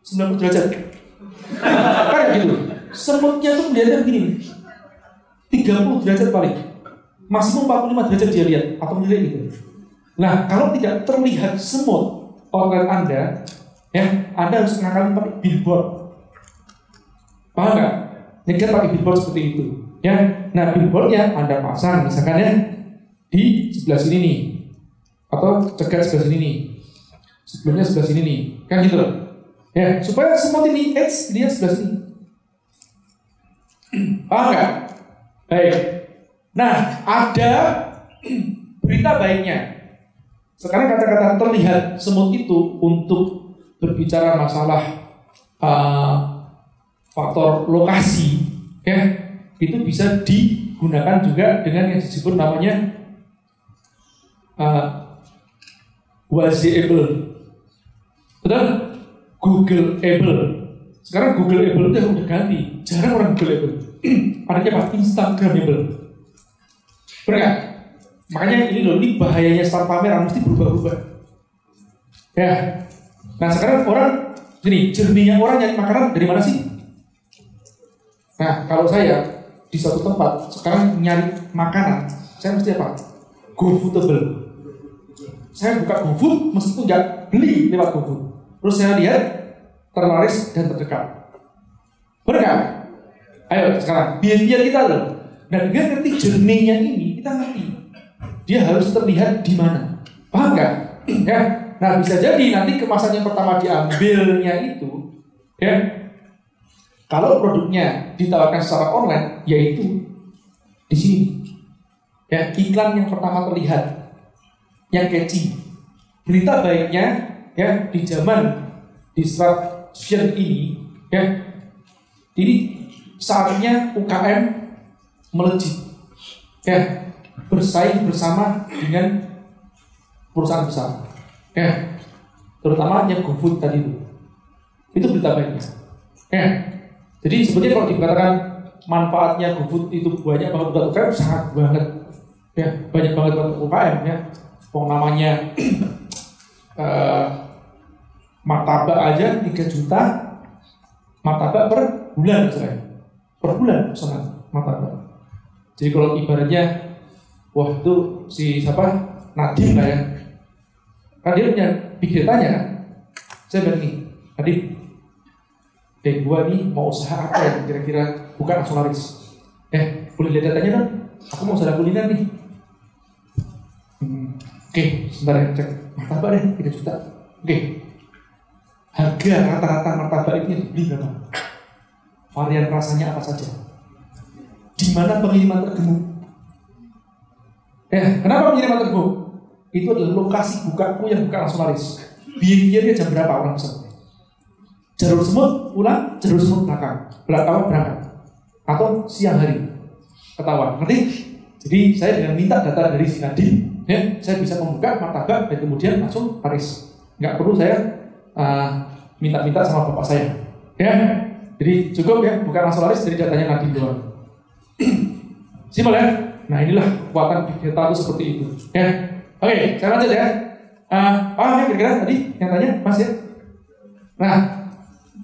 90 derajat. Kayak gitu. Semutnya tuh melihatnya begini. 30 derajat paling. Maksimum 45 derajat dia lihat atau melihat gitu. Nah, kalau tidak terlihat semut outlet Anda, ya, Anda harus ngakalin pakai billboard. Paham nggak? Nyegat pakai billboard seperti itu. Ya, nah billboardnya Anda pasang misalkan ya di sebelah sini nih, atau cegat sebelah sini nih, sebelumnya sebelah sini nih, kan gitu loh. Ya, supaya semut ini edge dia sebelah sini. Paham nggak? Baik. Nah, ada berita baiknya. Sekarang kata-kata terlihat semut itu untuk berbicara masalah uh, faktor lokasi, ya, itu bisa digunakan juga dengan yang disebut namanya uh, wasable. Betul? Google Able. Sekarang Google Able udah udah ganti. Jarang orang Google Able. Adanya apa? Instagramable. Benar? Makanya ini loh, ini bahayanya start pameran mesti berubah-ubah. Ya. Nah sekarang orang, gini, jernihnya orang nyari makanan dari mana sih? Nah kalau saya di suatu tempat sekarang nyari makanan, saya mesti apa? GoFoodable. Saya buka GoFood meskipun nggak beli lewat GoFood. Terus saya lihat terlaris dan terdekat. Benar? Ayo sekarang behavior kita loh. Nah dengan ngerti jernihnya ini kita ngerti dia harus terlihat di mana. Paham nggak? ya. Nah bisa jadi nanti kemasan yang pertama diambilnya itu, ya kalau produknya ditawarkan secara online, yaitu di sini. Ya, iklan yang pertama terlihat, yang catchy. Berita baiknya, ya di zaman disruption ini, ya ini saatnya UKM melejit, ya bersaing bersama dengan perusahaan besar, ya. Terutama yang GoFood tadi itu, itu berita baiknya, ya. Jadi sebetulnya kalau dikatakan manfaatnya GoFood itu banyak banget buat UKM sangat banget. Ya banyak banget buat UKM ya. Pong namanya eh, martabak aja 3 juta martabak per bulan misalnya. Per bulan pesanan martabak. Jadi kalau ibaratnya wah itu si siapa? Nadim lah ya. Kan dia punya big datanya kan? Saya bilang nih Nadim deh gua nih mau usaha apa ya kira-kira? Bukan laris. Eh boleh lihat datanya dong? Aku mau usaha kuliner nih. Hmm, oke sebentar ya cek martabak deh 3 juta. Oke. Harga rata-rata martabak itu yang dibeli berapa? Varian rasanya apa saja? Di mana pengiriman tergemuk Ya, kenapa pengiriman tergemuk? Itu adalah lokasi bukaku yang buka langsung laris. Behaviornya jam berapa orang pesan? Jalur semut pulang, jalur semut belakang. Belakang berangkat. Atau siang hari. Ketahuan, ngerti? Jadi saya dengan minta data dari si Nadine, ya, saya bisa membuka martabak dan kemudian langsung laris. Nggak perlu saya uh, minta-minta sama bapak saya. Ya, jadi cukup ya, bukan langsung laris dari datanya Nadine doang. Simpel ya? Nah inilah kekuatan data itu seperti itu. Ya, oke, saya lanjut ya. Uh, paham ya kira-kira tadi yang tanya, Mas ya? Nah,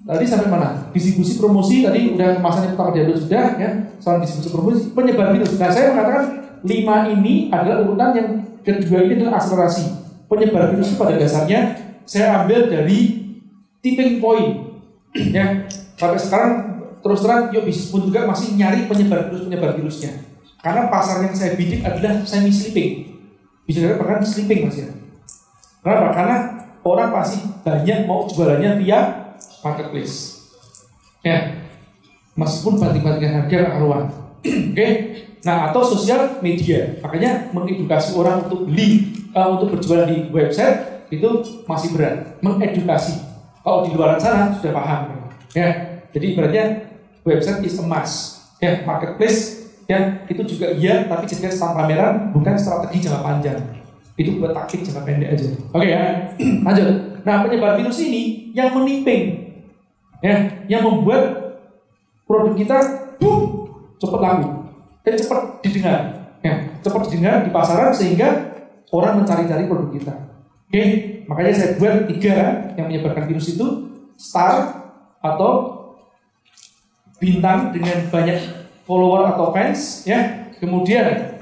tadi sampai mana? Distribusi promosi tadi udah kemasan yang pertama diambil sudah ya. Soal distribusi promosi, penyebar virus. Nah saya mengatakan lima ini adalah urutan yang kedua ini adalah akselerasi. Penyebar virus pada dasarnya saya ambil dari tipping point. ya, sampai sekarang terus terang yuk bisnis pun juga masih nyari penyebar virus penyebar virusnya. Karena pasar yang saya bidik adalah semi sleeping. Bisa dikatakan sleeping mas ya. Kenapa? Karena orang pasti banyak mau jualannya via marketplace. Ya, meskipun banting-bantingan harga karuan. Oke, nah atau sosial media. Makanya mengedukasi orang untuk beli, uh, untuk berjualan di website itu masih berat. Mengedukasi. Kalau di luar sana sudah paham. Ya, jadi ibaratnya website is must. Ya, marketplace ya itu juga iya tapi jika stand pameran bukan strategi jangka panjang. Itu buat taktik jangka pendek aja. Oke ya? Lanjut. Nah penyebar virus ini yang menipping ya yang membuat produk kita boom cepat laku dan cepat didengar ya cepat didengar di pasaran sehingga orang mencari-cari produk kita. Oke makanya saya buat tiga yang menyebarkan virus itu star atau bintang dengan banyak follower atau fans ya. Kemudian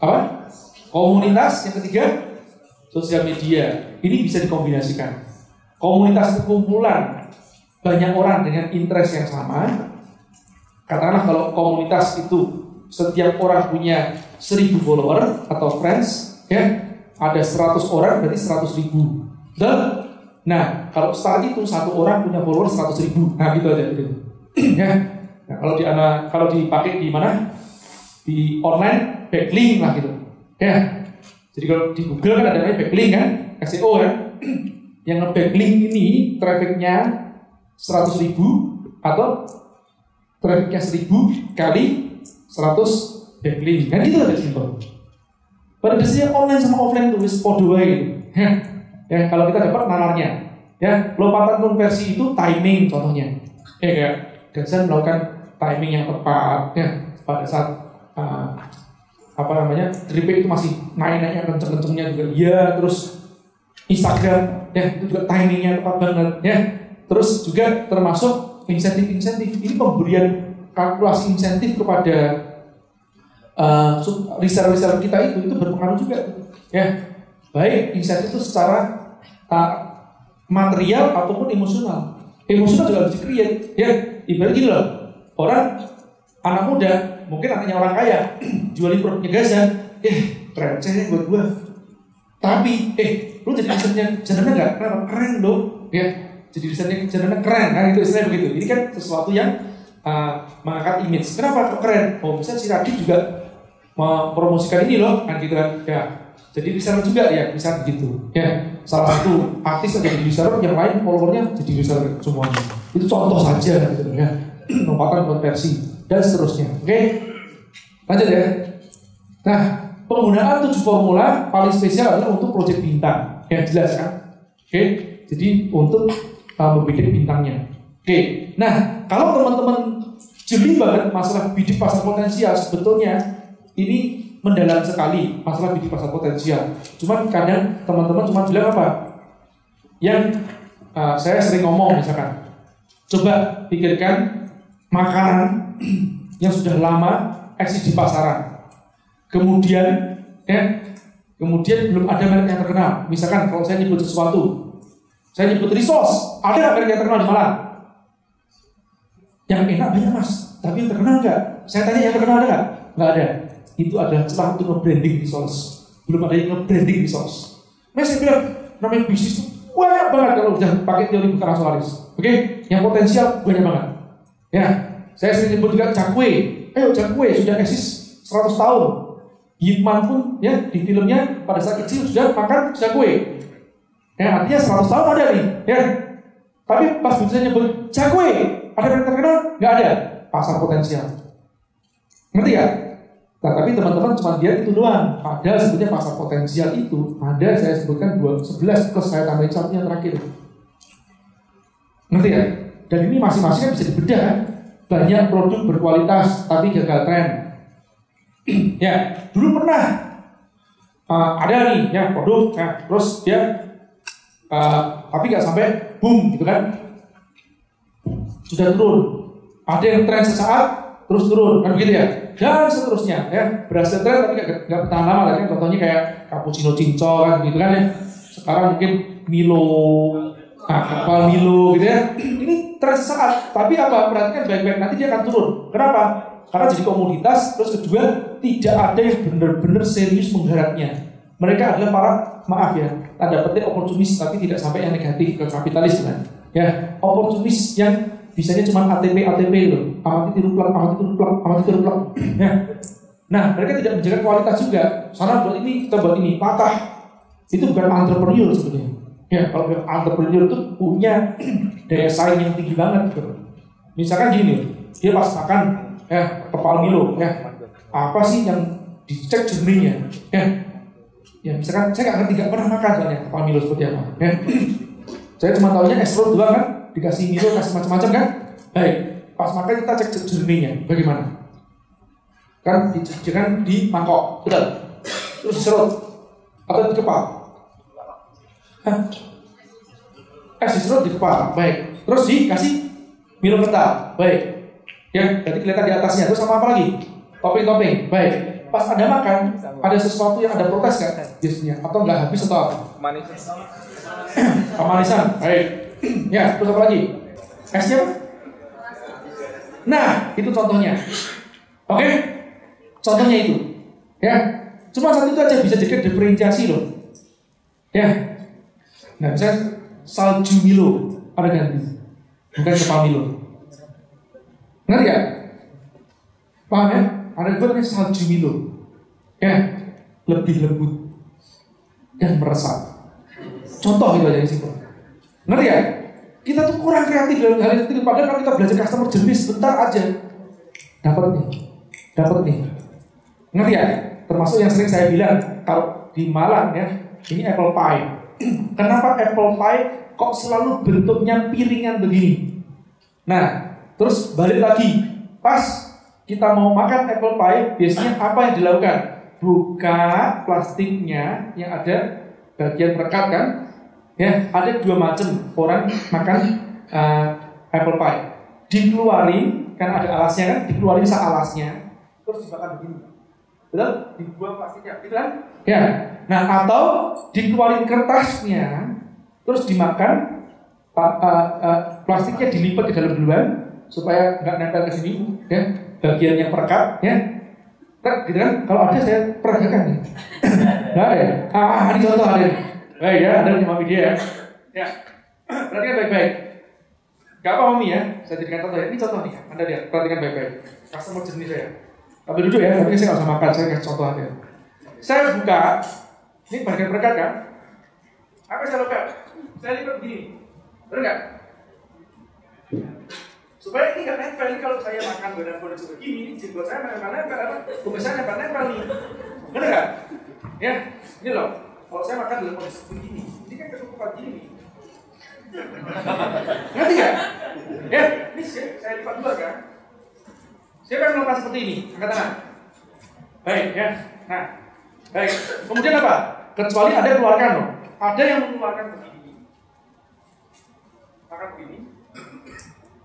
apa? Komunitas yang ketiga sosial media. Ini bisa dikombinasikan. Komunitas kumpulan banyak orang dengan interest yang sama. Katakanlah kalau komunitas itu setiap orang punya 1000 follower atau friends ya ada 100 orang berarti 100 ribu. Betul? nah kalau start itu satu orang punya follower 100 ribu. Nah gitu aja gitu. Ya kalau di ana, kalau dipakai di mana? Di online backlink lah gitu. Ya. Jadi kalau di Google kan ada namanya backlink kan, SEO kan. Yang nge-backlink ini trafficnya 100 ribu atau trafficnya 1000 kali 100 backlink. Kan gitu aja simpel. Pada dasarnya online sama offline tuh wis podo gitu. ya, kalau kita dapat nalarnya. Ya, lompatan konversi itu timing contohnya. Ya kayak Gansan melakukan timing yang tepat ya pada saat uh, apa namanya drip itu masih naik-naiknya kenceng-kencengnya juga iya terus Instagram ya itu juga timingnya tepat banget ya. Terus juga termasuk insentif-insentif ini pemberian kalkulasi insentif kepada uh, reseller-reseller kita itu itu berpengaruh juga ya. Baik insentif itu secara uh, material ataupun emosional. Emosional juga harus di-create ya. Ibarat gini loh orang anak muda mungkin anaknya orang kaya jualin produknya Gaza eh receh buat gua. Tapi eh lu jadi desainnya jadinya nggak? Kenapa? Keren dong. Ya jadi desainnya jadinya keren. Kan itu istilahnya begitu. Ini kan sesuatu yang uh, mengangkat image. Kenapa kok keren? Oh bisa si Radit juga mempromosikan ini loh kan gitu kan. Ya jadi reseller juga. Ya bisa begitu. Ya salah satu artis yang jadi reseller yang lain followernya jadi reseller semuanya. Itu contoh saja gitu. Ya lompatan konversi dan seterusnya. Oke, lanjut ya. Nah, penggunaan tujuh formula paling spesial adalah untuk proyek bintang. Ya jelas kan? Oke, jadi untuk uh, membuat bintangnya. Oke, Oke, nah kalau teman-teman jeli banget masalah bidik pasar potensial sebetulnya ini mendalam sekali masalah bidik pasar potensial. Cuman kadang teman-teman cuma bilang apa? Yang uh, saya sering ngomong misalkan, coba pikirkan makanan yang sudah lama eksis di pasaran. Kemudian ya, kemudian belum ada merek yang terkenal. Misalkan kalau saya nyebut sesuatu, saya nyebut resource, ada merek yang terkenal di Malang? Yang enak banyak mas, tapi terkenal nggak? Saya tanya yang terkenal ada nggak? Nggak ada. Itu adalah celah untuk nge-branding resource. Belum ada yang nge-branding resource. Mas saya bilang, namanya bisnis itu banyak banget kalau udah pakai teori bukan nasionalis. Oke, yang potensial banyak banget. Ya, saya sering juga cakwe. Ayo cakwe sudah eksis 100 tahun. Yitman pun ya di filmnya pada saat kecil sudah makan cakwe. Ya, artinya 100 tahun ada nih. Ya, tapi pas bisa nyebut cakwe, ada yang terkenal? Nggak ada. Pasar potensial. Ngerti ya? Nah, tapi teman-teman cuma lihat itu doang. Padahal sebetulnya pasar potensial itu ada saya sebutkan dua, 11 plus saya tambahin satu yang terakhir. Ngerti ya? Dan ini masing-masing kan bisa dibedah. kan? Banyak produk berkualitas tapi gagal tren. ya, dulu pernah uh, ada nih ya produk, ya, terus dia uh, tapi nggak sampai boom gitu kan? Sudah turun. Ada yang tren sesaat terus turun kan begitu ya? dan seterusnya ya berhasil tren tapi nggak bertahan lama lagi kan contohnya kayak cappuccino cinco kan gitu kan ya sekarang mungkin Milo nah, kapal Milo gitu ya ini sesaat tapi apa perhatikan baik-baik nanti dia akan turun. Kenapa? Karena jadi komoditas terus kedua tidak ada yang benar-benar serius menggarapnya mereka adalah para maaf ya tanda petik oportunis tapi tidak sampai yang negatif ke kapitalis kan? Ya oportunis yang bisanya cuma ATP ATP loh amati tiru plak amati tiru plak amati tiru plak. Ya. Nah mereka tidak menjaga kualitas juga. Sana buat ini kita buat ini patah. Itu bukan entrepreneur sebenarnya. Ya kalau entrepreneur itu punya daya saing yang tinggi banget gitu. misalkan gini dia pas makan ya kepal Milo ya apa sih yang dicek jernihnya ya ya misalkan saya nggak ngerti nggak pernah makan soalnya kepal Milo seperti apa ya saya cuma tahunya extrude doang kan dikasih Milo kasih macam-macam kan? Baik pas makan kita cek jernihnya bagaimana? Kan dijajakan di mangkok betul. Terus diserut atau di kepal Hah? Eh diserut di kepal baik. Terus dikasih Milo kental baik. Ya jadi kelihatan di atasnya. Terus sama apa lagi? Topping-topping. Baik. Pas anda makan ada sesuatu yang ada protes kan? Biasanya atau nggak habis atau apa? Manis. pemanisan. Baik. Ya terus apa lagi? Esnya nah itu contohnya. Oke? Contohnya itu. Ya. Cuma satu itu aja bisa jadi diferensiasi loh. Ya. Nah misalnya salju Milo. Ada ganti. Bukan kepal Milo. Ngerti ya paham ya? Ada juga namanya salju Milo. Ya lebih lembut dan meresap. Contoh itu aja simpel. Ngerti ya kita tuh kurang kreatif dalam hal itu. Padahal kalau kita belajar customer jenis sebentar aja dapat nih dapat nih. Ngerti ya termasuk yang sering saya bilang kalau di Malang ya ini apple pie kenapa apple pie kok selalu bentuknya piringan begini? Nah terus balik lagi. Pas kita mau makan apple pie biasanya apa yang dilakukan? Buka plastiknya yang ada bagian perekat kan? Ya, ada dua macam orang makan uh, apple pie. Dikeluarin, kan ada alasnya kan, dikeluarin sa alasnya, terus dibakar begini. Betul? Dibuang plastiknya, gitu kan? Ya. Nah, atau dikeluarin kertasnya, terus dimakan, uh, uh, uh, plastiknya dilipat ke dalam duluan supaya nggak nempel ke sini, ya. Bagian yang perekat, ya. Kan, gitu kan? Kalau ada saya peragakan nih. Nggak ada ya? Ah, ini contoh ada nih. Baik ya, ada mami dia ya. Ya, perhatikan baik-baik. Gak apa mami ya, saya jadikan contoh ya. Ini contoh nih, anda lihat, perhatikan baik-baik. Customer jenis saya. Tapi duduk ya, tapi saya nggak usah makan, saya kasih contoh aja. Saya buka, ini bagian perekat kan? Apa saya lakukan? Saya lipat begini, benar nggak? Supaya ini nggak nempel, ini kalau saya makan badan kondisi begini, ini jenggot saya nempel-nempel, apa? Kumis saya nempel-nempel nih. Benar nggak? Ya, ini loh. Kalau saya makan dalam kondisi begini, ini kan ketutupan gini. Ngerti nggak? Ya, ini saya, saya lipat dulu kan. Saya akan melakukan seperti ini, angkat tangan. Baik, ya. Nah, baik. Kemudian apa? Kecuali ada yang keluarkan loh. Ada yang mengeluarkan begini. Makan begini.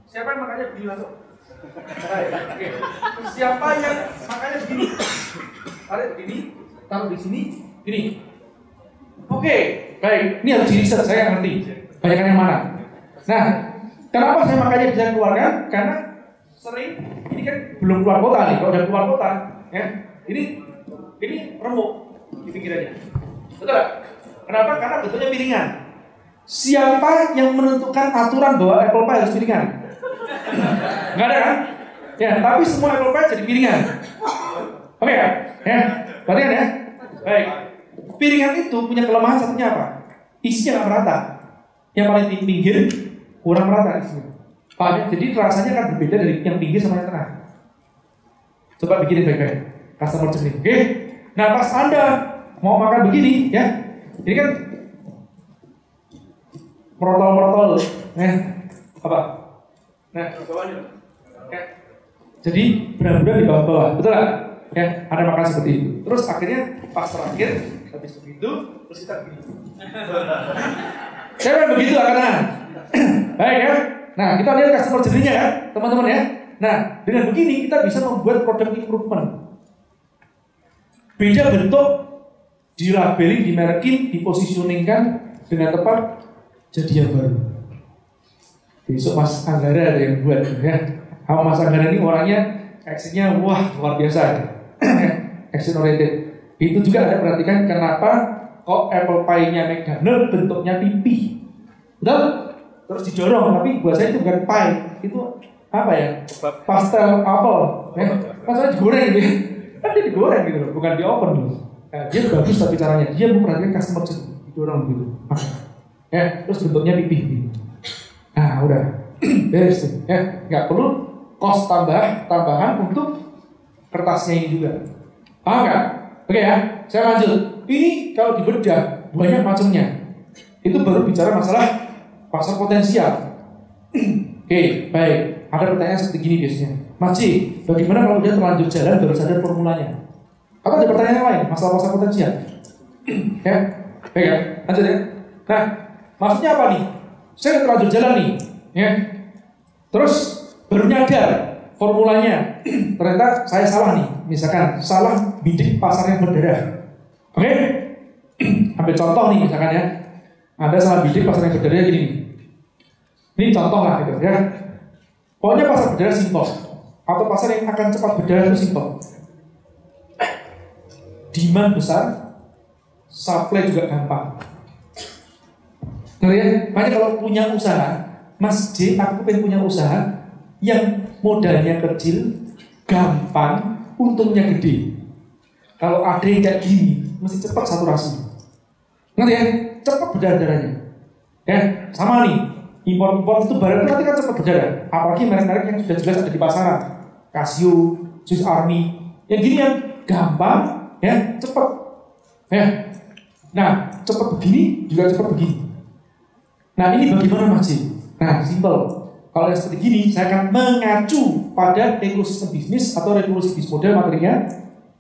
Siapa yang makannya begini langsung? Oke. Siapa yang makannya begini? Tarik begini, taruh di sini, gini. Oke, baik. Ini harus di saya ngerti. Banyakan yang mana? Nah, kenapa saya makanya bisa keluarkan? Karena sering ini kan belum keluar kota nih. Kalau udah keluar kota, ya ini ini remuk di pikirannya. Betul nggak? Kenapa? Karena bentuknya piringan. Siapa yang menentukan aturan bahwa apple pie harus piringan? Nggak ada kan? Ya, tapi semua apple pie jadi piringan. Oke ya? Ya, berarti kan ya? Baik. Piringan itu punya kelemahan satunya apa? Isinya nggak merata. Yang paling di pinggir kurang merata isinya. Paham? Jadi rasanya akan berbeda dari yang pinggir sama yang tengah. Coba bikin baik-baik. Customer journey. Oke. Nah pas anda mau makan begini, ya, ini kan merotol-merotol, ya, apa? Nah, ya. Jadi benar-benar di bawah-bawah, betul nggak? Ya, ada makan seperti itu. Terus akhirnya pas terakhir habis begitu, terus kita begini. Saya begitu karena baik ya. Nah, kita lihat customer journey-nya ya, teman-teman ya. Nah, dengan begini kita bisa membuat produk improvement. Beda bentuk, dilabeling, dimerkin, dipositioningkan dengan tepat jadi yang baru. Besok Mas Anggara ada yang buat ya. Kalau Mas Anggara ini orangnya actionnya wah luar biasa. Action oriented. Itu juga ada perhatikan kenapa kok apple pie-nya McDonald bentuknya pipi. Betul? Terus didorong, tapi buat saya itu bukan pie, itu apa ya? Pastel apple. Ya. Masalah digoreng gitu ya. Kan dia digoreng gitu loh, bukan di open loh. Nah, dia bagus tapi caranya dia memperhatikan customer didorong gitu. Ya, terus bentuknya pipi gitu. Nah, udah beres tuh. Ya, nggak perlu kos tambah tambahan untuk kertasnya ini juga. Paham nggak? Oke ya, saya lanjut. Ini kalau dibedah banyak macamnya. Itu baru bicara masalah pasar potensial. Oke, baik. Ada pertanyaan seperti gini biasanya. Mas Ci, bagaimana kalau dia terlanjur jalan baru sadar formulanya? Atau ada pertanyaan lain, masalah pasar potensial? ya, baik ya, lanjut ya. Nah, maksudnya apa nih? Saya terlanjur jalan nih, ya. Terus baru nyadar formulanya. Ternyata saya salah nih. Misalkan salah bidik pasar yang berdarah. Oke? Ambil contoh nih misalkan ya. Ada salah bidik pasar yang berdarah gini. Ini contoh lah gitu ya. Pokoknya pasar berdarah simpel. Atau pasar yang akan cepat berdarah itu simpel. Demand besar, supply juga gampang. Ngerti ya? Makanya kalau punya usaha, Mas J, aku pengen punya usaha yang modalnya kecil, gampang, untungnya gede. Kalau ada yang kayak gini, mesti cepat saturasi. Ngerti ya? Cepat berdarah-darahnya. Ya, sama nih. Impor-impor itu barang itu nanti kan cepat berdarah. Apalagi merek-merek yang sudah jelas ada di pasaran. Casio, Swiss Army. Yang gini yang gampang, ya, cepat. Ya. Nah, cepat begini juga cepat begini. Nah, ini bagaimana Mas J? Nah, simple. Kalau yang seperti gini, saya akan mengacu pada ekosistem bisnis atau revolusi bisnis model materinya,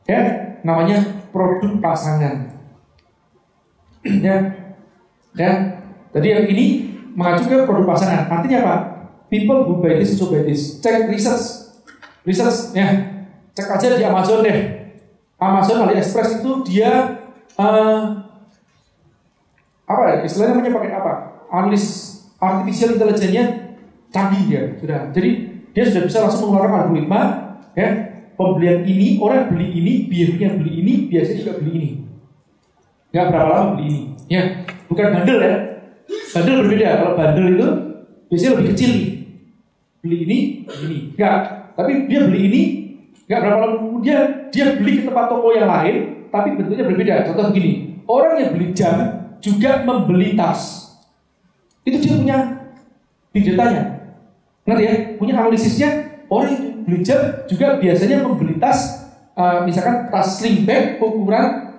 ya, namanya produk pasangan. ya, ya. Tadi yang ini mengacu ke produk pasangan. Artinya apa? People who buy this, so buy this. Cek research, research, ya. Cek aja di Amazon deh. Amazon AliExpress itu dia uh, apa ya? Istilahnya namanya pakai apa? Analis artificial intelligence-nya canggih dia sudah. Jadi dia sudah bisa langsung mengeluarkan algoritma ya pembelian ini orang beli ini biasanya beli ini biasanya juga beli ini nggak berapa lama beli ini ya bukan bandel ya bandel berbeda. Kalau bandel itu biasanya lebih kecil. Nih beli ini ini nggak tapi dia beli ini nggak berapa lama kemudian dia beli ke tempat toko yang lain tapi bentuknya berbeda. Contoh begini orang yang beli jam juga membeli tas. Itu dia punya big ngerti ya? Punya analisisnya. Orang yang beli jam juga biasanya membeli tas uh, misalkan tas sling bag ukuran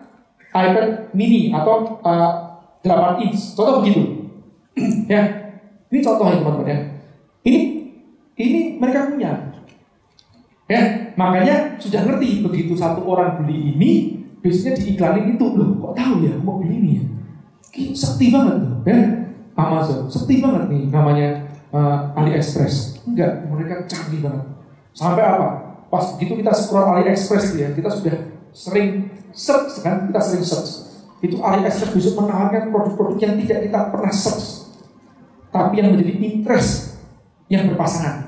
iPad mini atau uh, 8 inch. Contoh begitu ya ini contohnya teman-teman ya ini ini mereka punya. Ya, makanya sudah ngerti begitu satu orang beli ini, biasanya diiklanin itu loh. Kok tahu ya mau beli ini ya? Ih, Sekti banget tuh, ya. Amazon, sekti banget nih namanya uh, AliExpress. Enggak, mereka canggih banget. Sampai apa? Pas begitu kita scroll AliExpress ya, kita sudah sering search kan, kita sering search. Itu AliExpress bisa menawarkan produk-produk yang tidak kita pernah search, tapi yang menjadi interest yang berpasangan.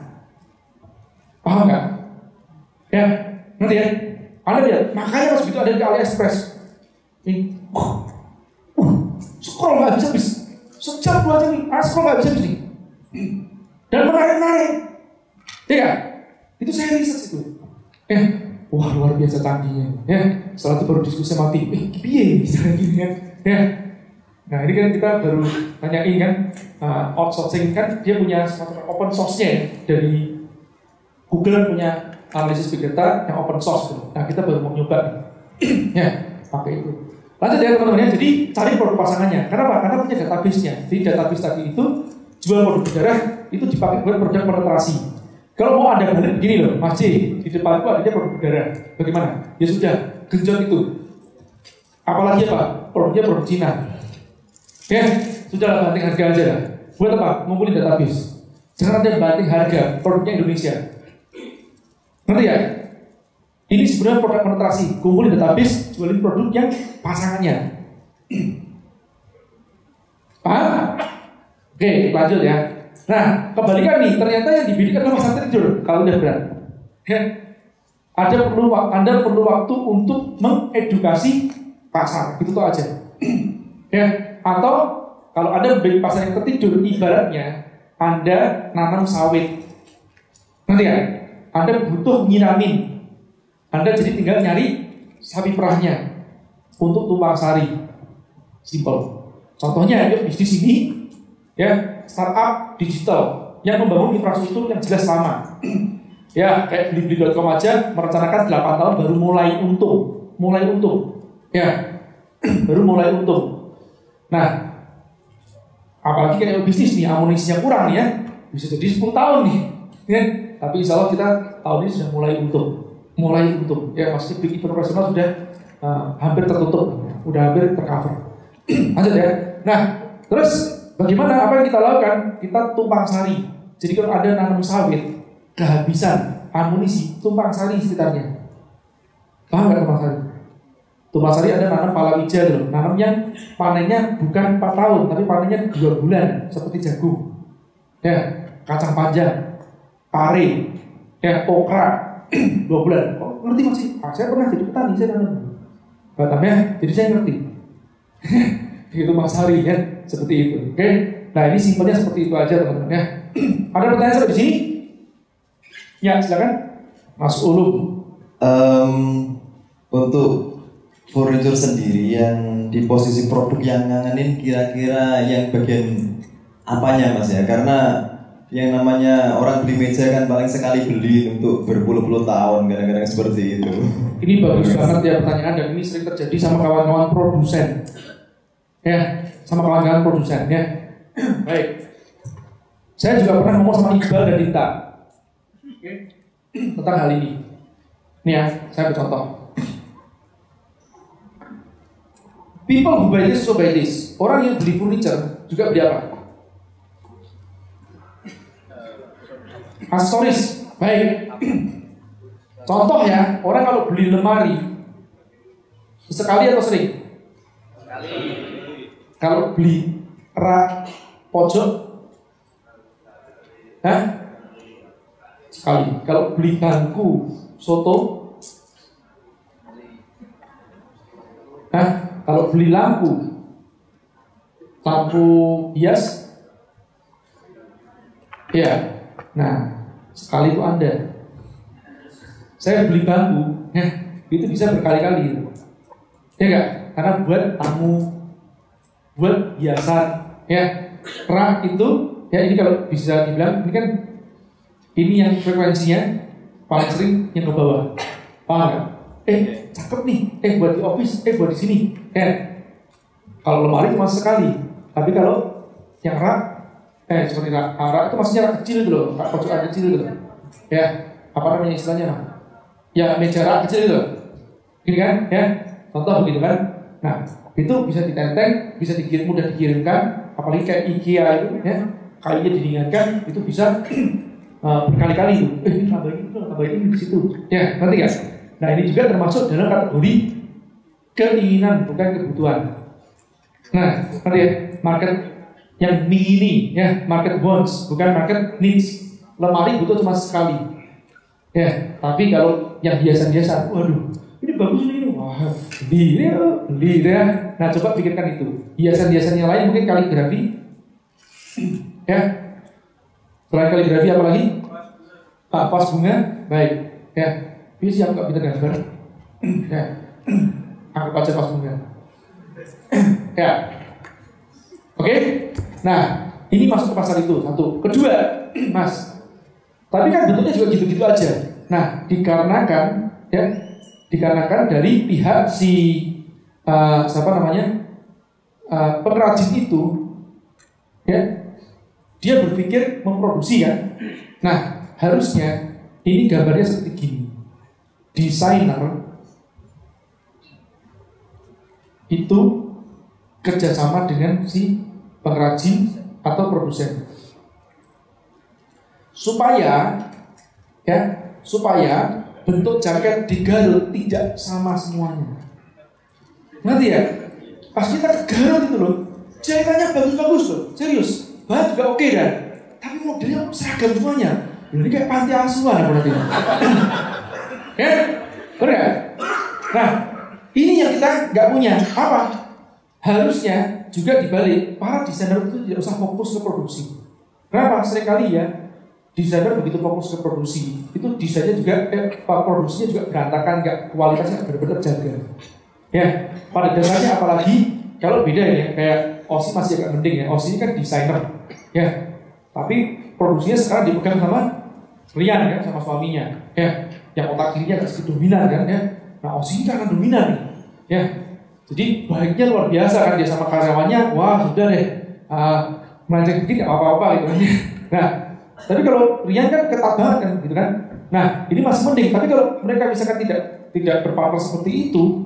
Paham nggak? Ya, nanti ya. Anda lihat, makanya pas begitu ada di AliExpress. Ini, uh, uh, scroll nggak bisa habis. Sejam dua jam nih, ah, scroll nggak bisa habis nih. Dan menarik-narik. Ya, itu saya riset itu. Ya, wah luar biasa canggihnya. Ya, setelah itu baru diskusi sama tim. Eh, ini cara gini kan? Ya. Nah ini kan kita baru tanyain kan, uh, outsourcing kan dia punya semacam open source-nya ya, dari Google punya analisis big data yang open source gitu. Nah kita baru mau nyoba ya, pakai itu. Lanjut ya teman-teman ya. Jadi cari produk pasangannya. Kenapa? Karena punya database-nya. Jadi database tadi itu jual produk berdarah itu dipakai buat produk penetrasi. Kalau mau ada balik begini loh, Mas C, di depan itu adanya produk berdarah. Bagaimana? Ya sudah, genjot itu. Apalagi apa? Produknya produk Cina. Ya, sudah lah banting harga aja lah. Buat apa? Ngumpulin database. Jangan ada banting harga produknya Indonesia. Ngerti ya? Ini sebenarnya produk penetrasi, kumpulin database, jualin produk yang pasangannya. Paham? Oke, lanjut ya. Nah, kebalikan nih, ternyata yang dibidik adalah masa tidur kalau udah berat. Ya. Ada perlu Anda perlu waktu untuk mengedukasi pasar, itu tuh aja. ya, atau kalau Anda beli pasar yang tertidur, ibaratnya Anda nanam sawit. Nanti ya, Anda butuh nyiramin. Anda jadi tinggal nyari sapi perahnya untuk tumpang sari. Simple. Contohnya, yuk bisnis ini ya startup digital yang membangun infrastruktur yang jelas lama. ya kayak beli-beli.com aja merencanakan 8 tahun baru mulai untung, mulai untung. Ya, baru mulai untung. Nah, apalagi kayak bisnis nih amunisinya kurang nih ya, bisa jadi 10 tahun nih. Ya, tapi insya Allah kita tahun ini sudah mulai untung, mulai untung. Ya, maksudnya big event operasional sudah uh, hampir tertutup, udah hampir tercover. Lanjut ya. Nah, terus bagaimana apa yang kita lakukan? Kita tumpang sari. Jadi kalau ada nanam sawit, kehabisan amunisi, tumpang sari sekitarnya. Paham nggak tumpang sari? Tumpang sari ada nanam palawija loh, nanam yang panennya bukan 4 tahun, tapi panennya 2 bulan, seperti jagung. Ya, kacang panjang, pare, ya okra, 2 bulan. Oh, ngerti masih? Ah, saya pernah jadi petani, saya nanam. Batamnya, jadi saya ngerti. itu Mas Hari kan seperti itu. Oke. Nah ini simpelnya seperti itu aja teman-teman ya. Ada pertanyaan sampai di sini? Ya silakan. Mas Ulum. Em, untuk furniture sendiri yang di posisi produk yang ngangenin kira-kira yang bagian apanya mas ya? Karena yang namanya orang beli meja kan paling sekali beli untuk berpuluh-puluh tahun kadang-kadang seperti itu. Ini bagus banget ya pertanyaan dan ini sering terjadi sama kawan-kawan produsen. Ya, sama kawan-kawan produsen ya. Baik. Saya juga pernah ngomong sama Iqbal dan Dita. Tentang hal ini. Nih ya, saya bercontoh. People who buy this, so buy this. Orang yang beli furniture juga beli apa? Aksesoris. Baik. Contoh ya, orang kalau beli lemari sekali atau sering? Kalau beli rak pojok, Hah? Sekali. Kalau beli bangku soto, Hah? Kalau beli lampu, lampu hias, ya. Nah, sekali itu Anda. Saya beli bambu, ya, itu bisa berkali-kali. Ya enggak? Karena buat tamu, buat hiasan, ya. Rak itu, ya ini kalau bisa dibilang, ini kan ini yang frekuensinya paling sering yang ke bawah. Paham? Eh, cakep nih. Eh, buat di office. Eh, buat di sini. Ya. Kalau lemari cuma sekali. Tapi kalau yang rak Eh seperti rak, ah, rak itu maksudnya rak kecil itu loh, rak pojokan kecil itu loh. Ya, apa namanya istilahnya? Ya meja rak kecil itu loh. Gini kan, ya. Contoh begitu kan. Nah, itu bisa ditenteng, bisa dikirim mudah dikirimkan, apalagi kayak IKEA itu ya. Kalinya didinginkan itu bisa uh, berkali-kali itu. Eh, ini tambah ini, tambah ini di situ. Ya, nanti kan. Nah, ini juga termasuk dalam kategori keinginan bukan kebutuhan. Nah, nanti ya, market yang mini ya, market wants bukan market needs. Lemari butuh cuma sekali. Ya, tapi kalau yang biasa-biasa, waduh, ini bagus ini, wah, beli ya, beli ya. Nah, coba pikirkan itu. Hiasan-hiasan yang lain mungkin kaligrafi, ya. Selain kaligrafi apa lagi? Ah, pas bunga, baik, ya. Ini siap nggak pinter gambar? ya, anggap aja pas ya, oke. Nah, ini masuk ke pasar itu satu. Kedua, mas, tapi kan bentuknya juga gitu-gitu aja. Nah, dikarenakan ya, dikarenakan dari pihak si uh, siapa namanya uh, pengrajin itu, ya, dia berpikir memproduksi kan. Nah, harusnya ini gambarnya seperti gini. Desainer itu kerjasama dengan si pengrajin atau produsen supaya ya supaya bentuk jaket di Garut tidak sama semuanya. Ngerti ya? Pas kita ke Garut itu loh, jahitannya bagus-bagus loh, serius. Bahan juga oke kan? Tapi modelnya seragam semuanya. Ini kayak panti asuhan nanti? ya? Bener? Nah, ini yang kita nggak punya. Apa? Harusnya juga dibalik, para desainer itu tidak usah fokus ke produksi. Kenapa? Seringkali ya, desainer begitu fokus ke produksi, itu desainnya juga, eh, produksinya juga berantakan, nggak kualitasnya benar-benar jaga. Ya, pada dasarnya apalagi kalau beda ya, kayak Osi masih agak mending ya, Osi ini kan desainer, ya. Tapi produksinya sekarang dipegang sama Rian ya, sama suaminya, ya. Yang otak kirinya agak sedikit dominan kan, ya. Nah Osi ini kan dominan nih, ya. Jadi baiknya luar biasa kan dia sama karyawannya, wah sudah deh, uh, melenceng dikit apa-apa gitu kan. Nah, tapi kalau Rian kan ketat banget kan, gitu kan. Nah, ini masih mending. Tapi kalau mereka misalkan tidak tidak berpartner seperti itu,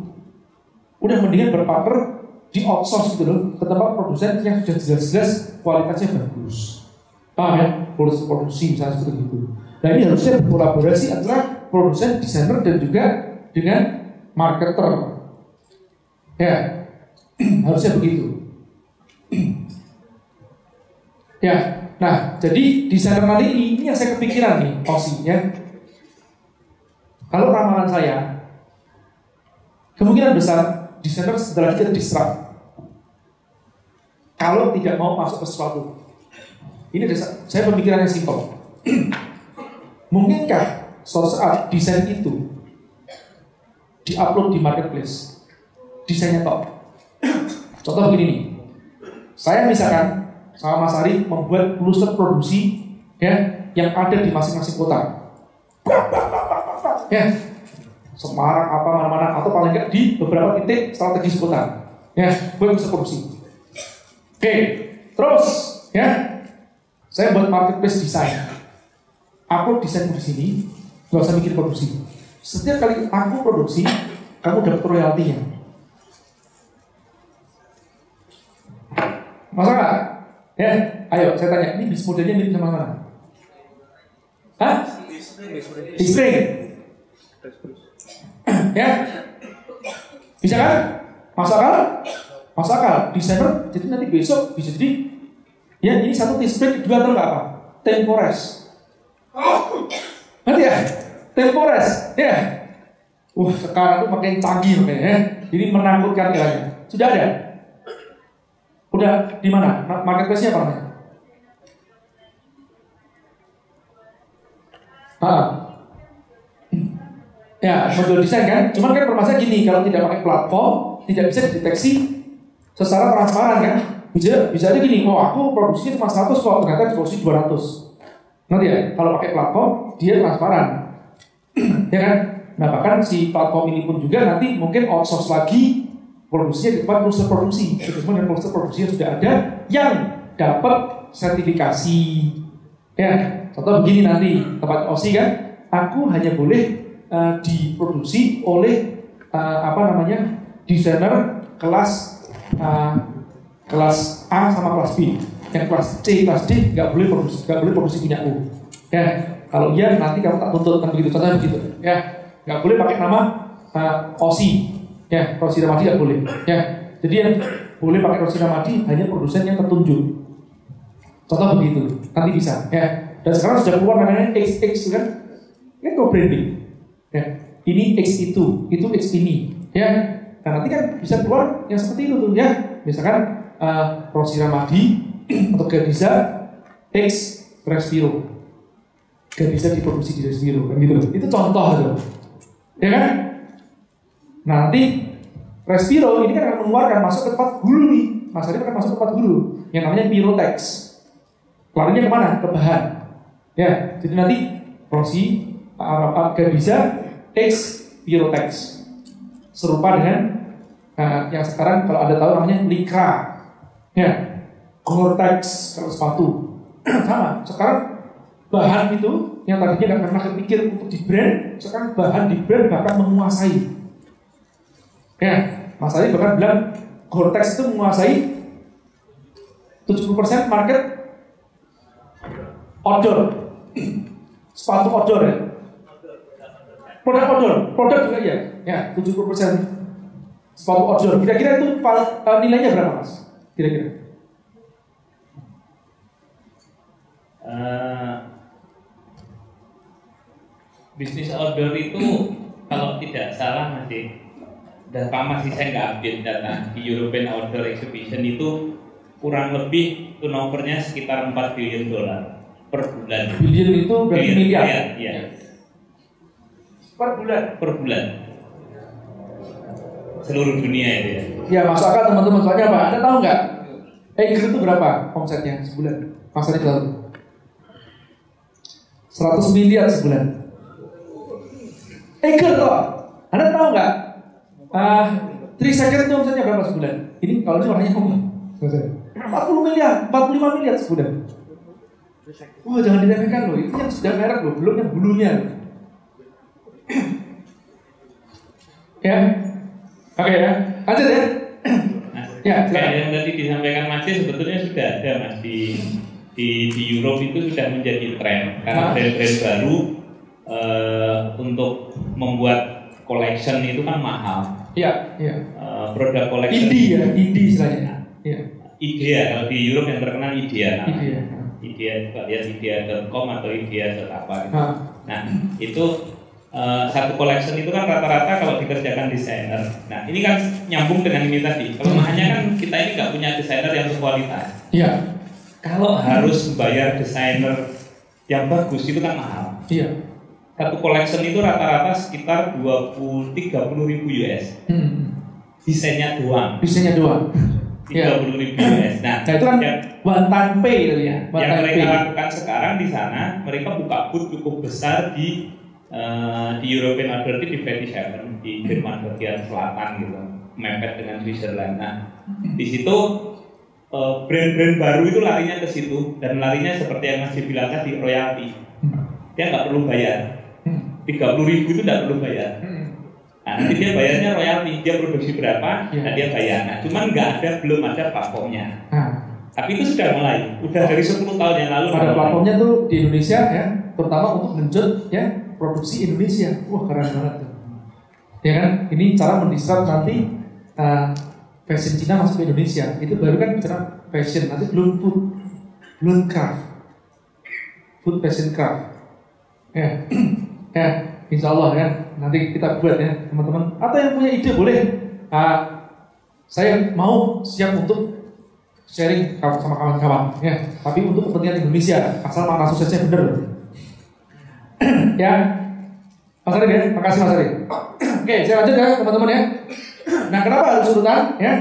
udah mendingan berpartner di outsource gitu loh ke tempat produsen yang sudah jelas-jelas kualitasnya bagus. Paham ya? Produksi produksi misalnya seperti itu. Nah ini harusnya berkolaborasi antara produsen, desainer dan juga dengan marketer. Ya, harusnya begitu. ya, nah jadi desainer nanti ini, ini yang saya kepikiran nih, Osi ya. Kalau ramalan saya, kemungkinan besar desainer setelah kita disrupt. Kalau tidak mau masuk ke sesuatu, ini desa, saya pemikirannya simpel. Mungkinkah suatu saat desain itu diupload di marketplace? Desainnya top. Contoh begini nih. Saya misalkan sama Mas Ari membuat kluster produksi ya yang ada di masing-masing kota. Ya, Semarang apa mana-mana atau paling enggak di beberapa titik strategis kota. Ya, buat kluster produksi. Oke, terus ya saya buat marketplace desain. Aku desain di sini, nggak usah mikir produksi. Setiap kali aku produksi, kamu dapat royaltinya. Masa nggak? Ya, ayo saya tanya, ini bis modelnya mirip sama mana? Hah? Di spring. ya? Bisa kan? Masuk akal? Masuk akal. Desainer, jadi nanti besok bisa jadi Ya ini satu t-spring dua atau apa? Tempores. Nanti ya? Tempores. Ya. Wah sekarang tuh makin canggih makanya ya. Ini menakutkan kayaknya. Sudah ada? Udah di mana? Marketplace-nya apa namanya? Ah. Ya, model desain kan? Cuman kan permasalahan gini, kalau tidak pakai platform, tidak bisa dideteksi secara transparan kan? Bisa, bisa aja gini, oh aku produksinya cuma 100 kok, ternyata produksi 200. Nanti ya, kalau pakai platform, dia transparan. Ya kan? Nah bahkan si platform ini pun juga nanti mungkin outsource lagi produksinya di depan produser produksi. Kemudian produser produksi yang sudah ada yang dapat sertifikasi. Ya, contoh begini nanti tempat OSI kan, aku hanya boleh eh, diproduksi oleh eh, apa namanya desainer kelas eh, kelas A sama kelas B. Yang kelas C, kelas D nggak boleh produksi, nggak boleh produksi punya U. Ya, kalau iya nanti kamu tak tuntut kan begitu, contohnya begitu. Ya, nggak boleh pakai nama eh, OSI. Ya, Rosi Ramadi nggak boleh. Ya, jadi yang boleh pakai Rosi Ramadi hanya produsen yang tertunjuk. Contoh begitu, nanti bisa. Ya, dan sekarang sudah keluar namanya XX kan, ini co-branding. Ya, ini X itu, itu X ini. Ya, nah nanti kan bisa keluar yang seperti itu tuh ya. Misalkan uh, Rosi Ramadi atau Gadiza X Respiro. Gadiza diproduksi di Respiro kan gitu. Itu contoh tuh. Ya kan? Nah, nanti Respiro ini kan akan mengeluarkan masuk ke tempat hulu nih. Mas Arif akan masuk ke tempat hulu yang namanya Pirotex. Larinya ke mana? Ke bahan. Ya, jadi nanti Rosi uh, bisa X Pirotex. Serupa dengan uh, yang sekarang kalau ada tahu namanya Lycra. Ya, Gore-Tex kalau sepatu. Sama, sekarang bahan itu yang tadinya nggak pernah kepikir untuk di brand, sekarang bahan di brand bahkan menguasai. Ya, Mas Ali bahkan bilang Gore-Tex itu menguasai 70% market outdoor. Sepatu outdoor ya. Produk outdoor, produk juga iya. Ya, 70% sepatu outdoor. Kira-kira itu eh, nilainya berapa, Mas? Kira-kira. Eh, bisnis outdoor itu kalau tidak salah masih data masih saya nggak update data di European Outdoor Exhibition itu kurang lebih turnovernya sekitar 4 billion dolar per bulan. Billion itu berarti Billion, miliar. iya, iya. Per bulan. per bulan seluruh dunia itu ya. Ya masuk akal teman-teman soalnya apa? Anda tahu nggak? Acre itu berapa omsetnya sebulan? Pasarnya tahu? 100 miliar sebulan. Acre toh? Anda tahu nggak? Ah, 3 second itu omsetnya berapa sebulan? Ini kalau ini warnanya ngomong. 40 miliar, 45 miliar sebulan. Wah jangan diremehkan loh, itu yang sudah merek loh, belum yang bulunya. ya, oke ya, lanjut ya. Nah, Ya, kayak yang tadi disampaikan Mas sebetulnya sudah ada Mas di di di Europe itu sudah menjadi tren karena Hah? brand-brand baru eh, untuk membuat collection itu kan mahal. Iya, iya. Eh, produk collection Indie ya, indie istilahnya. Iya, Idea kalau di Europe yang terkenal Idea namanya. indie ya. Idea coba lihat idea.com atau idea apa gitu. Nah, Nah, itu eh, satu collection itu kan rata-rata kalau dikerjakan desainer. Nah, ini kan nyambung dengan ini tadi. Kelemahannya kan kita ini nggak punya desainer yang berkualitas. iya, Kalau harus bayar desainer yang bagus itu kan mahal. iya. Satu collection itu rata-rata sekitar 20 30 ribu US. Hmm. Desainnya doang. Bisanya doang. 30 Iya. ribu US. Nah, Nah itu kan yang, one time pay tadi ya, one yang time mereka pay. lakukan sekarang di sana, mereka buka booth cukup besar di eh, di European Outdoor di British Haven di Jerman bagian selatan gitu, mepet dengan Switzerland. Nah, di situ eh, brand-brand baru itu larinya ke situ dan larinya seperti yang Mas bilang tadi royalti. Dia nggak perlu bayar. Hmm. 30 ribu itu nggak perlu bayar. Hmm. Nah, nanti dia bayarnya royalti, dia produksi berapa, Iya. nah dia bayar. Nah, cuman nggak ada, belum ada platformnya. Nah, Tapi itu sudah mulai, udah dari 10 tahun yang lalu. pada platformnya tuh di Indonesia ya, terutama untuk genjot ya produksi Indonesia. Wah keren banget tuh. Ya kan, ini cara mendisrupt nanti uh, fashion Cina masuk ke Indonesia. Itu baru kan bicara fashion, nanti belum food, belum craft, food fashion craft. Ya, ya, insya Allah ya. Nanti kita buat ya teman-teman. Atau yang punya ide boleh. Ah, saya mau siap untuk sharing sama kawan-kawan ya. Tapi untuk kepentingan Indonesia, asal makna suksesnya bener. ya, Mas Arif ya, makasih Mas Arif. Oke, saya lanjut ya teman-teman ya. Nah, kenapa harus urutan? Ya,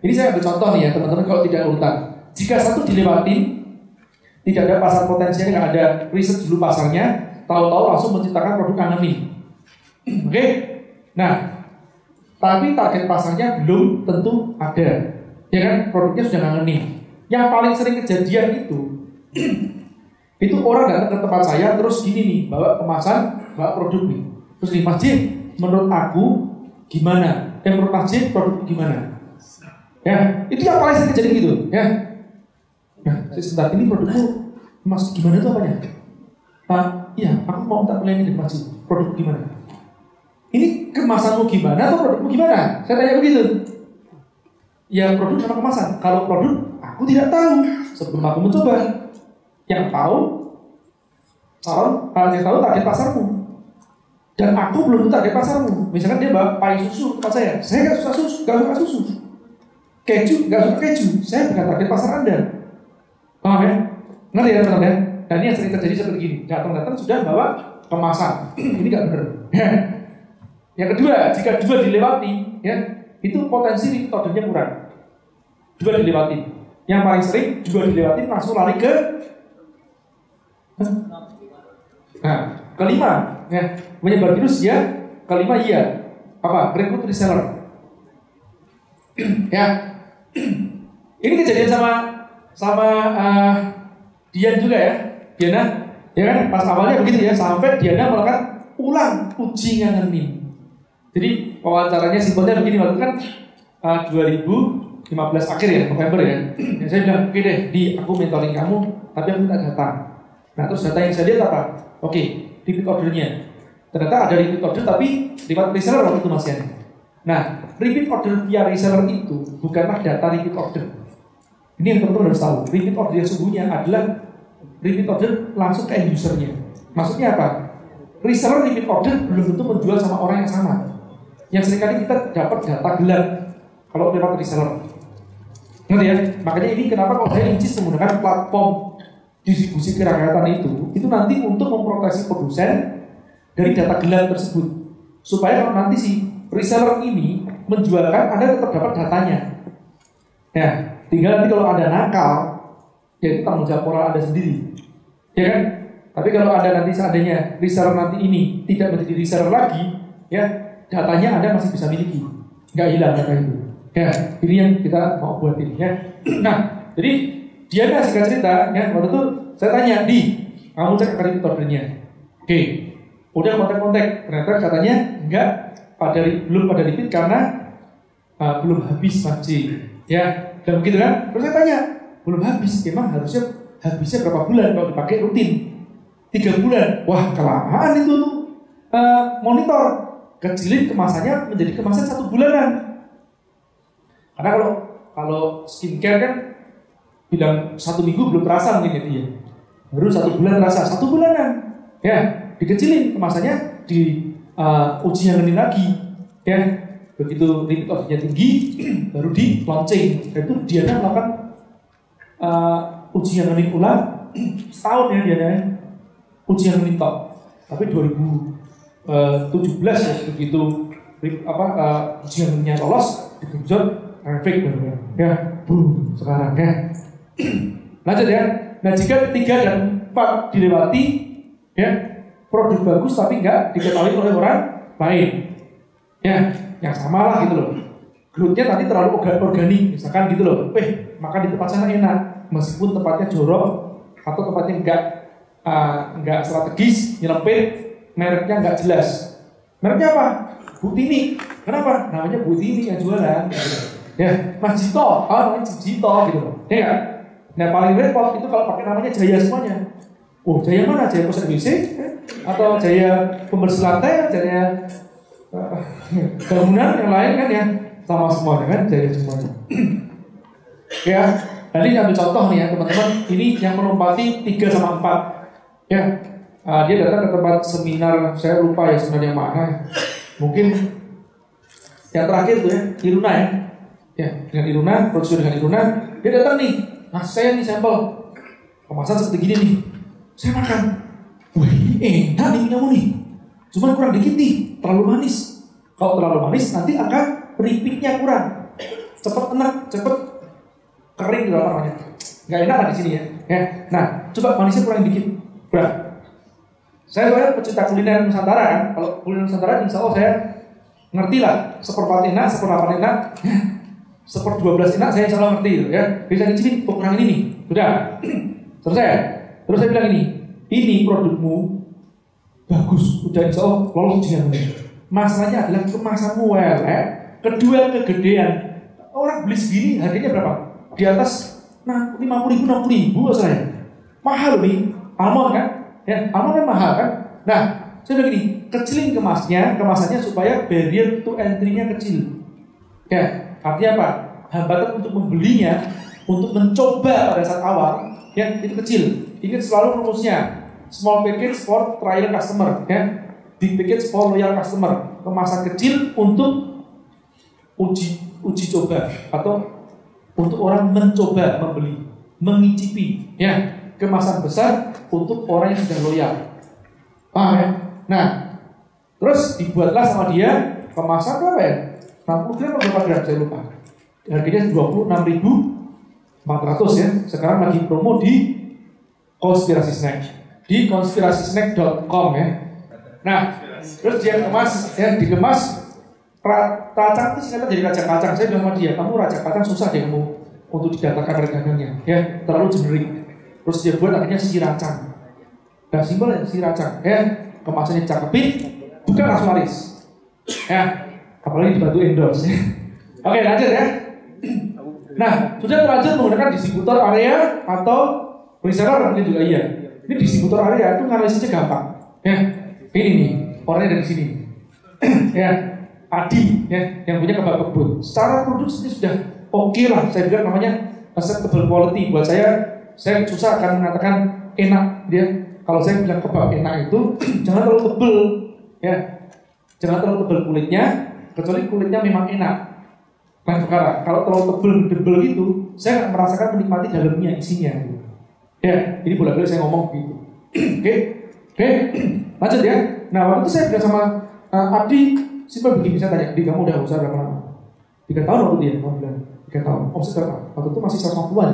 ini saya ambil contoh nih ya teman-teman kalau tidak urutan. Jika satu dilewatin, tidak ada pasar potensial, nggak ada riset dulu pasarnya, tahu-tahu langsung menciptakan produk anemi. Oke, nah tapi target pasarnya belum tentu ada. Ya kan, produknya sudah ngangeni. Yang paling sering kejadian itu itu orang datang ke tempat saya terus gini nih bawa kemasan bawa produk nih. Terus di masjid menurut aku gimana? Eh menurut masjid produk gimana? Ya itu yang paling sering terjadi gitu ya. Nah sebentar ini produkku mas gimana itu apanya? Ah iya aku mau minta pelayanan di masjid produk gimana? Ini kemasanmu gimana atau produkmu gimana? Saya tanya begitu. Ya produk sama kemasan. Kalau produk aku tidak tahu. Sebelum aku mencoba. Yang tahu calon yang tahu target pasarmu. Dan aku belum tahu target pasarmu. Misalkan dia bawa pai susu tempat saya saya nggak suka susu nggak suka susu. Keju nggak suka keju saya bukan target pasar anda. Paham ya? Ngerti ya teman-teman ya dan ini yang sering terjadi seperti ini datang-datang sudah bawa kemasan ini nggak benar yang kedua jika dua dilewati ya itu potensi repeat ordernya kurang dua dilewati yang paling sering dua dilewati langsung lari ke Nah, kelima, ya, menyebar virus ya. Kelima iya. Apa? Rekrut reseller. ya. Ini kejadian sama sama uh, Dian juga ya. Diana, ya kan? Pas awalnya begitu ya, sampai Diana melakukan ulang uji ngangenin. Jadi wawancaranya simpelnya begini waktu kan uh, 2015 akhir ya, November ya. ya saya bilang, oke deh, di aku mentoring kamu, tapi aku minta data. Nah terus data yang saya lihat apa? Oke, repeat ordernya. Ternyata ada repeat order tapi lewat reseller waktu itu masih ada. Nah, repeat order via reseller itu bukanlah data repeat order. Ini yang teman-teman harus tahu. Repeat order yang sungguhnya adalah repeat order langsung ke end usernya. Maksudnya apa? Reseller repeat order belum tentu menjual sama orang yang sama. Yang sering kali kita dapat data gelap kalau lewat reseller. Ngerti ya? Makanya ini kenapa kalau saya insist menggunakan platform distribusi kerakyatan itu itu nanti untuk memproteksi produsen dari data gelap tersebut supaya kalau nanti si reseller ini menjualkan anda tetap dapat datanya ya tinggal nanti kalau ada nakal ya itu tanggung jawab moral anda sendiri ya kan? Tapi kalau ada nanti seandainya reseller nanti ini tidak menjadi reseller lagi ya datanya anda masih bisa miliki. Nggak hilang data itu. Ya ini yang kita mau buat ini ya. Nah jadi dia nggak singkat cerita, ya. Waktu itu saya tanya di, kamu cek kredit oke, udah kontak-kontak, ternyata katanya enggak pada belum pada repeat karena uh, belum habis masih, ya dan begitu kan? Terus saya tanya, belum habis, emang harusnya habisnya berapa bulan kalau dipakai rutin? Tiga bulan, wah kelamaan itu tuh. Uh, monitor. Kecilin kemasannya menjadi kemasan satu bulanan. Karena kalau kalau skincare kan bilang satu minggu belum terasa mungkin ya dia. Baru satu bulan terasa. Satu bulanan. Ya dikecilin kemasannya di uh, uji yang lagi. Ya begitu repeat ordernya tinggi baru di launching. Itu dia melakukan uh, uji yang ulang setahun ya dia uji yang top tapi 2017 ya begitu apa uh, uji yang lolos digenjot efek baru ya boom sekarang ya Lanjut ya. Nah jika tiga dan empat dilewati, ya produk bagus tapi nggak diketahui oleh orang lain, ya yang sama lah gitu loh. Growthnya tadi terlalu organik, misalkan gitu loh. Eh makan di tempat sana enak, meskipun tempatnya jorok atau tempatnya nggak uh, nggak strategis, nyelempit, mereknya nggak jelas. Mereknya apa? Butini. Kenapa? Namanya Butini yang jualan. Ya, Mas Jito, oh namanya Jito gitu. Ya kan? Nah paling repot itu kalau pakai namanya Jaya semuanya. Oh Jaya mana? Jaya pusat WC? Atau Jaya pembersih lantai? Jaya uh, bangunan yang lain kan ya sama semuanya kan Jaya semuanya. ya, tadi ambil contoh nih ya teman-teman. Ini yang melompati 3 sama 4 Ya, uh, dia datang ke tempat seminar. Saya lupa ya seminar yang mana. Mungkin yang terakhir tuh ya, Iruna ya. Ya, dengan Iruna, produksi dengan Iruna, dia datang nih, Nah saya nih sampel kemasan seperti gini nih. Saya makan. Ini enak nih kamu nih. Cuman kurang dikit nih, terlalu manis. Kalau terlalu manis nanti akan repeatnya kurang. Cepet enak, cepet kering di dalam namanya. Gak enak di sini ya. ya. Nah, coba manisnya kurang dikit. Kurang. Saya soalnya pecinta kuliner Nusantara kan. Kalau kuliner Nusantara insya Allah saya ngerti lah. Seperempat enak, seperdelapan enak seper 12 enak saya salah ngerti gitu ya. Bisa dicicip kurang ini nih. Sudah. Selesai. Terus saya bilang ini, ini produkmu bagus, udah insya Allah lolos ujian Masalahnya adalah kemasanmu welek, kedua kegedean. Orang beli segini harganya berapa? Di atas nah, 50 ribu, 60 ribu saya. Mahal nih, almond kan? Ya, almond kan mahal kan? Nah, saya bilang gini, kecilin kemasnya, kemasannya supaya barrier to entry-nya kecil. Ya, artinya apa? Hambatan untuk membelinya, untuk mencoba pada saat awal, ya itu kecil. Ingat selalu rumusnya, small package for trial customer, ya. Big package for loyal customer. Kemasan kecil untuk uji uji coba atau untuk orang mencoba membeli, mengicipi, ya. Kemasan besar untuk orang yang sudah loyal. Paham ya? Nah, terus dibuatlah sama dia kemasan berapa ya? 60 gram atau berapa gram saya lupa. Harganya 26.400 ya. Sekarang lagi promo di konspirasi snack di konspirasisnack.com ya. Nah, terus dia kemas ya dikemas kacang itu singkatnya jadi raja kacang. Saya bilang sama dia, kamu raja kacang susah deh kamu untuk didaftarkan pada dagangnya, ya terlalu generik. Terus dia buat akhirnya si racang. Dan simpel ya si racang, ya kemasannya cakepin, bukan langsung laris. Ya, apalagi dibantu endorse. Ya. Oke lanjut ya. Nah, sudah terlanjur menggunakan distributor area atau reseller mungkin juga iya. Ini distributor area itu analisisnya gampang. Ya, ini nih orangnya dari sini. ya, Adi ya yang punya kebab kebun. Secara produksi sudah oke lah. Saya bilang namanya acceptable quality. Buat saya, saya susah akan mengatakan enak dia. Kalau saya bilang kebab enak itu jangan terlalu tebel, ya, jangan terlalu tebel kulitnya. Kecuali kulitnya memang enak. Nah sekarang kalau terlalu tebel tebel gitu, saya nggak merasakan menikmati dalamnya isinya. Ya, ini bolak-balik saya ngomong gitu. Oke, oke, lanjut ya. Nah waktu itu saya bilang sama uh, Abdi, simpel begini saya tanya, di kamu udah usaha berapa lama? Tiga tahun waktu dia, kamu bilang tiga tahun. Omset berapa? Waktu itu masih 150-an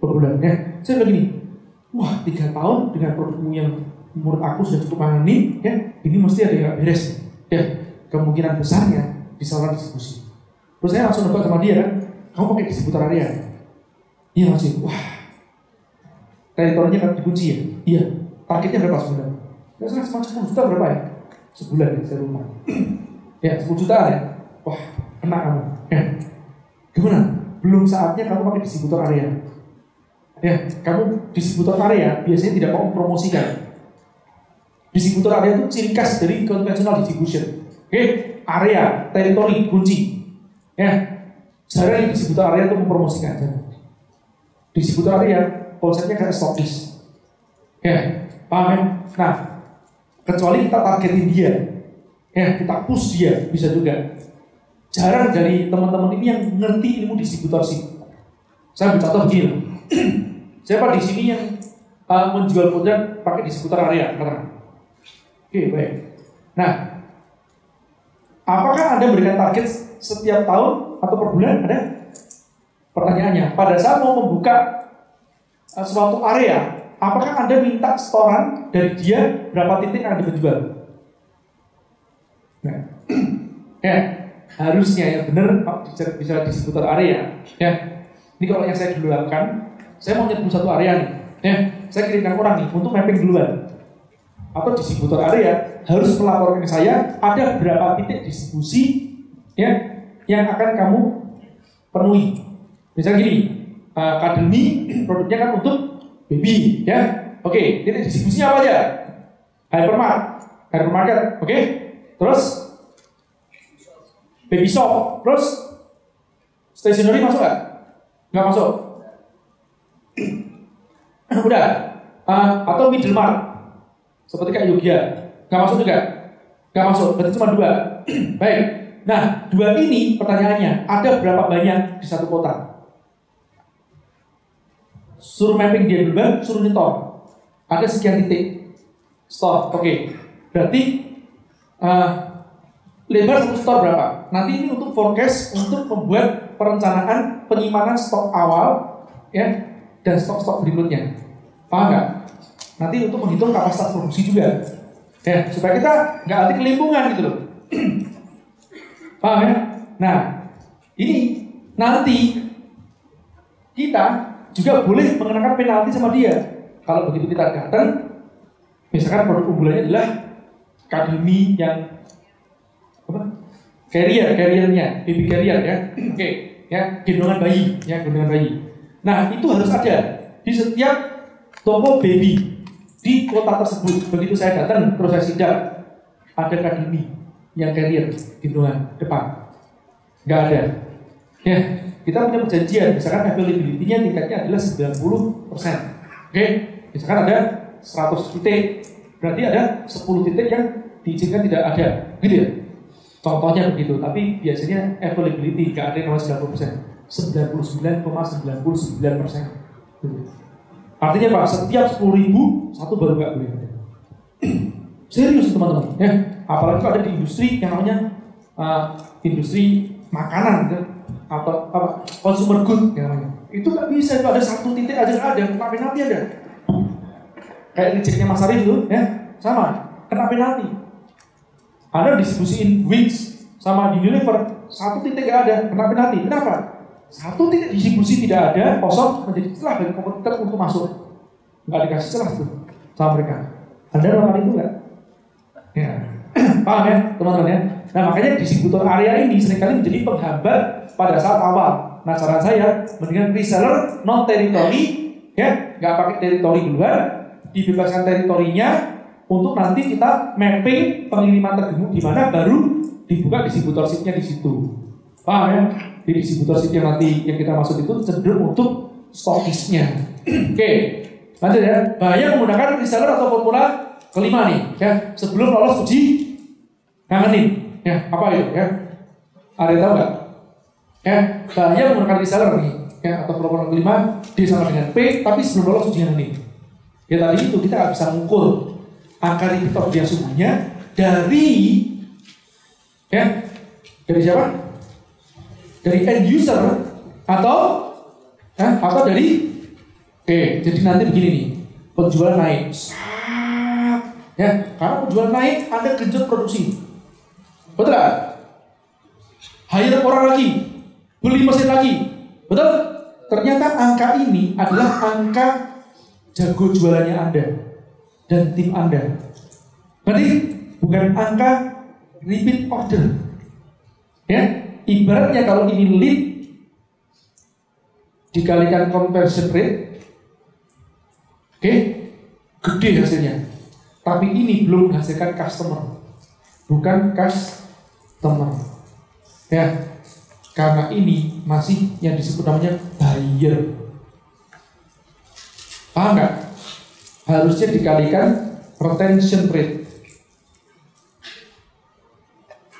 per bulan. Ya, saya bilang gini, wah tiga tahun dengan produkmu yang menurut aku sudah cukup ini, ya, ini mesti ada yang beres. Ya, kemungkinan besarnya di saluran distribusi. Terus saya langsung nebak sama dia kan, kamu pakai distributor area? Iya masih, wah teritorinya kan dikunci ya? Iya. Targetnya berapa sebulan? Ya saya cuma 10 juta berapa ya? Sebulan ya, saya lupa. Ya, 10 juta ya. Wah, kena kamu. Ya. Gimana? Belum saatnya kamu pakai distributor area. Ya, kamu distributor area biasanya tidak mau mempromosikan. Distributor area itu ciri khas dari conventional distribution. Oke, area, teritori, kunci. Ya, jarang distributor area itu mempromosikan. Distributor area konsepnya kayak stokis. Ya, paham ya? Nah, kecuali kita targetin dia, ya kita push dia bisa juga. Jarang dari teman-teman ini yang ngerti ilmu distributor sih. Saya ambil contoh begini. Siapa di sini yang uh, menjual produk pakai distributor area? Katakan. Oke, baik. Nah, apakah Anda berikan target setiap tahun atau per bulan? Ada? Pertanyaannya, pada saat mau membuka uh, suatu area, apakah Anda minta setoran dari dia berapa titik yang Anda berjual? Nah, ya, harusnya yang benar bisa, bisa di seputar area. Ya, ini kalau yang saya dulu lakukan, saya mau nyebut satu area nih. Ya, saya kirimkan orang nih untuk mapping duluan. Atau distributor area harus melaporkan ke saya ada berapa titik distribusi ya yang akan kamu penuhi. Misalnya gini, uh, Akademi produknya kan untuk baby ya. Oke, titik distribusinya apa aja? Hypermart, hypermarket, oke? Terus baby shop, terus stationery masuk nggak? Nggak masuk. Udah. Uh, atau middle mart, seperti kayak Yogya, nggak masuk juga? Nggak masuk, berarti cuma dua. Baik. Nah, dua ini pertanyaannya, ada berapa banyak di satu kota? Suruh mapping dia Bang, suruh nyetor. Ada sekian titik. Store, oke. Berarti uh, lebar satu store berapa? Nanti ini untuk forecast untuk membuat perencanaan penyimpanan stok awal ya dan stok-stok berikutnya. Paham nggak? Nanti untuk menghitung kapasitas produksi juga. Ya, supaya kita nggak nanti kelimpungan gitu loh. Paham ya? Nah, ini nanti kita juga boleh mengenakan penalti sama dia. Kalau begitu kita datang, misalkan produk unggulannya adalah akademi yang? Carrier, carriernya, baby carrier ya. Oke, ya gendongan bayi, ya gendongan bayi. Nah itu harus ada di setiap toko baby di kota tersebut. Begitu saya datang terus saya sidak ada akademi yang carrier gendongan depan, nggak ada. Ya, kita punya perjanjian, misalkan availability-nya tingkatnya adalah 90%. Oke, misalkan ada 100 titik, berarti ada 10 titik yang diizinkan tidak ada, gitu ya. Contohnya begitu, tapi biasanya availability nggak ada yang namanya 90%. 99,99 persen. Artinya Pak, setiap 10 ribu satu baru nggak boleh ada. Serius teman-teman, ya. Apalagi kalau ada di industri yang namanya uh, industri makanan, ya. atau apa consumer good yang namanya. Itu nggak bisa, itu ada satu titik aja nggak ada, kena penalti ada. Kayak rejectnya Mas Arif itu, ya, sama, kena penalti. Anda distribusiin wings sama di Unilever, satu titik nggak ada, kena penalti. Kenapa? Satu titik distribusi tidak ada, kosong menjadi celah bagi kompetitor untuk masuk. Nggak dikasih celah tuh sama mereka. Anda melakukan itu nggak? Ya. Paham ya teman-teman ya? Nah makanya distributor area ini sering kali menjadi penghambat pada saat awal. Nah saran saya mendingan reseller non teritori ya nggak pakai teritori duluan, dibebaskan teritorinya untuk nanti kita mapping pengiriman tergemu di mana baru dibuka distributorshipnya di situ. Paham ya? Di distributorship yang nanti yang kita maksud itu cenderung untuk stokisnya. Oke, lanjut ya. Bahaya menggunakan reseller atau formula kelima nih ya sebelum lolos uji ngangenin ya apa itu ya ada yang tahu nggak ya bahaya menggunakan reseller nih ya atau formula kelima D sama dengan P tapi sebelum lolos uji ngangenin ya tadi itu kita nggak bisa mengukur angka order yang sungguhnya dari ya dari siapa dari end user atau ya, atau dari oke jadi nanti begini nih penjualan naik Ya, karena penjualan naik, Anda genjot produksi. Betul gak? Hire orang lagi, beli mesin lagi. Betul? Ternyata angka ini adalah angka jago jualannya Anda dan tim Anda. Berarti bukan angka repeat order. Ya, ibaratnya kalau ini lead dikalikan conversion rate, oke, gede hasilnya. Tapi ini belum menghasilkan customer, bukan customer. Ya, karena ini masih yang disebut namanya buyer. Paham nggak? Harusnya dikalikan retention rate.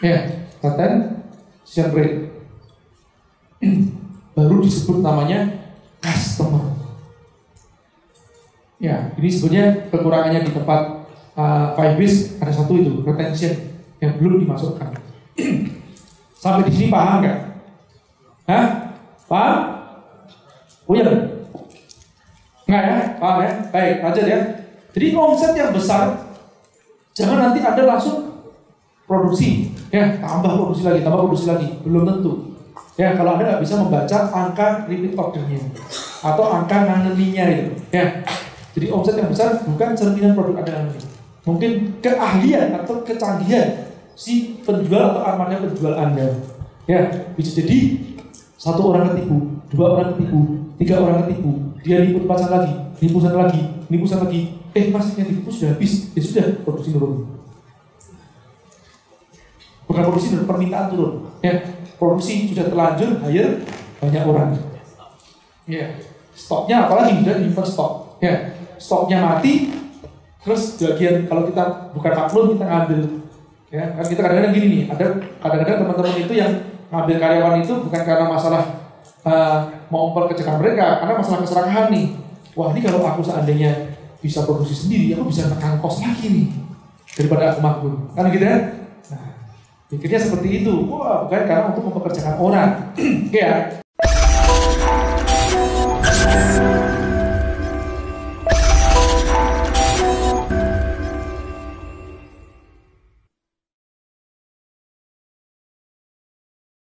Ya, retention rate. Baru disebut namanya customer. Ya, ini sebenarnya kekurangannya di tempat uh, five base ada satu itu retention yang belum dimasukkan. Sampai di sini paham nggak? Hah? Paham? Puyeng? Enggak ya? Paham ya? Baik, lanjut ya. Jadi omset yang besar jangan nanti ada langsung produksi, ya tambah produksi lagi, tambah produksi lagi, belum tentu. Ya kalau anda nggak bisa membaca angka repeat ordernya atau angka ngangeninnya itu, ya. Jadi omset yang besar bukan cerminan produk anda nanti. Mungkin keahlian atau kecanggihan si penjual atau armada penjual anda. Ya, bisa jadi satu orang ketipu, dua orang ketipu, tiga orang ketipu, dia nipu pasar lagi, nipu sana lagi, nipu sana lagi. Eh mas yang sudah habis, ya sudah produksi turun. Bukan produksi turun, permintaan turun. Ya, produksi sudah terlanjur, hire banyak orang. Ya, stoknya apalagi sudah nyimpan stok. Ya, stoknya mati, terus bagian kalau kita bukan maklum kita ngambil. Ya, kan kita kadang-kadang gini nih, ada kadang-kadang teman-teman itu yang ngambil karyawan itu bukan karena masalah uh, mau memperkerjakan mereka karena masalah keserakahan nih. Wah ini kalau aku seandainya bisa produksi sendiri, aku bisa tekan kos lagi nih daripada aku makmur. Kan gitu ya Nah, pikirnya seperti itu. Wah bukan karena untuk mempekerjakan orang. Oke ya.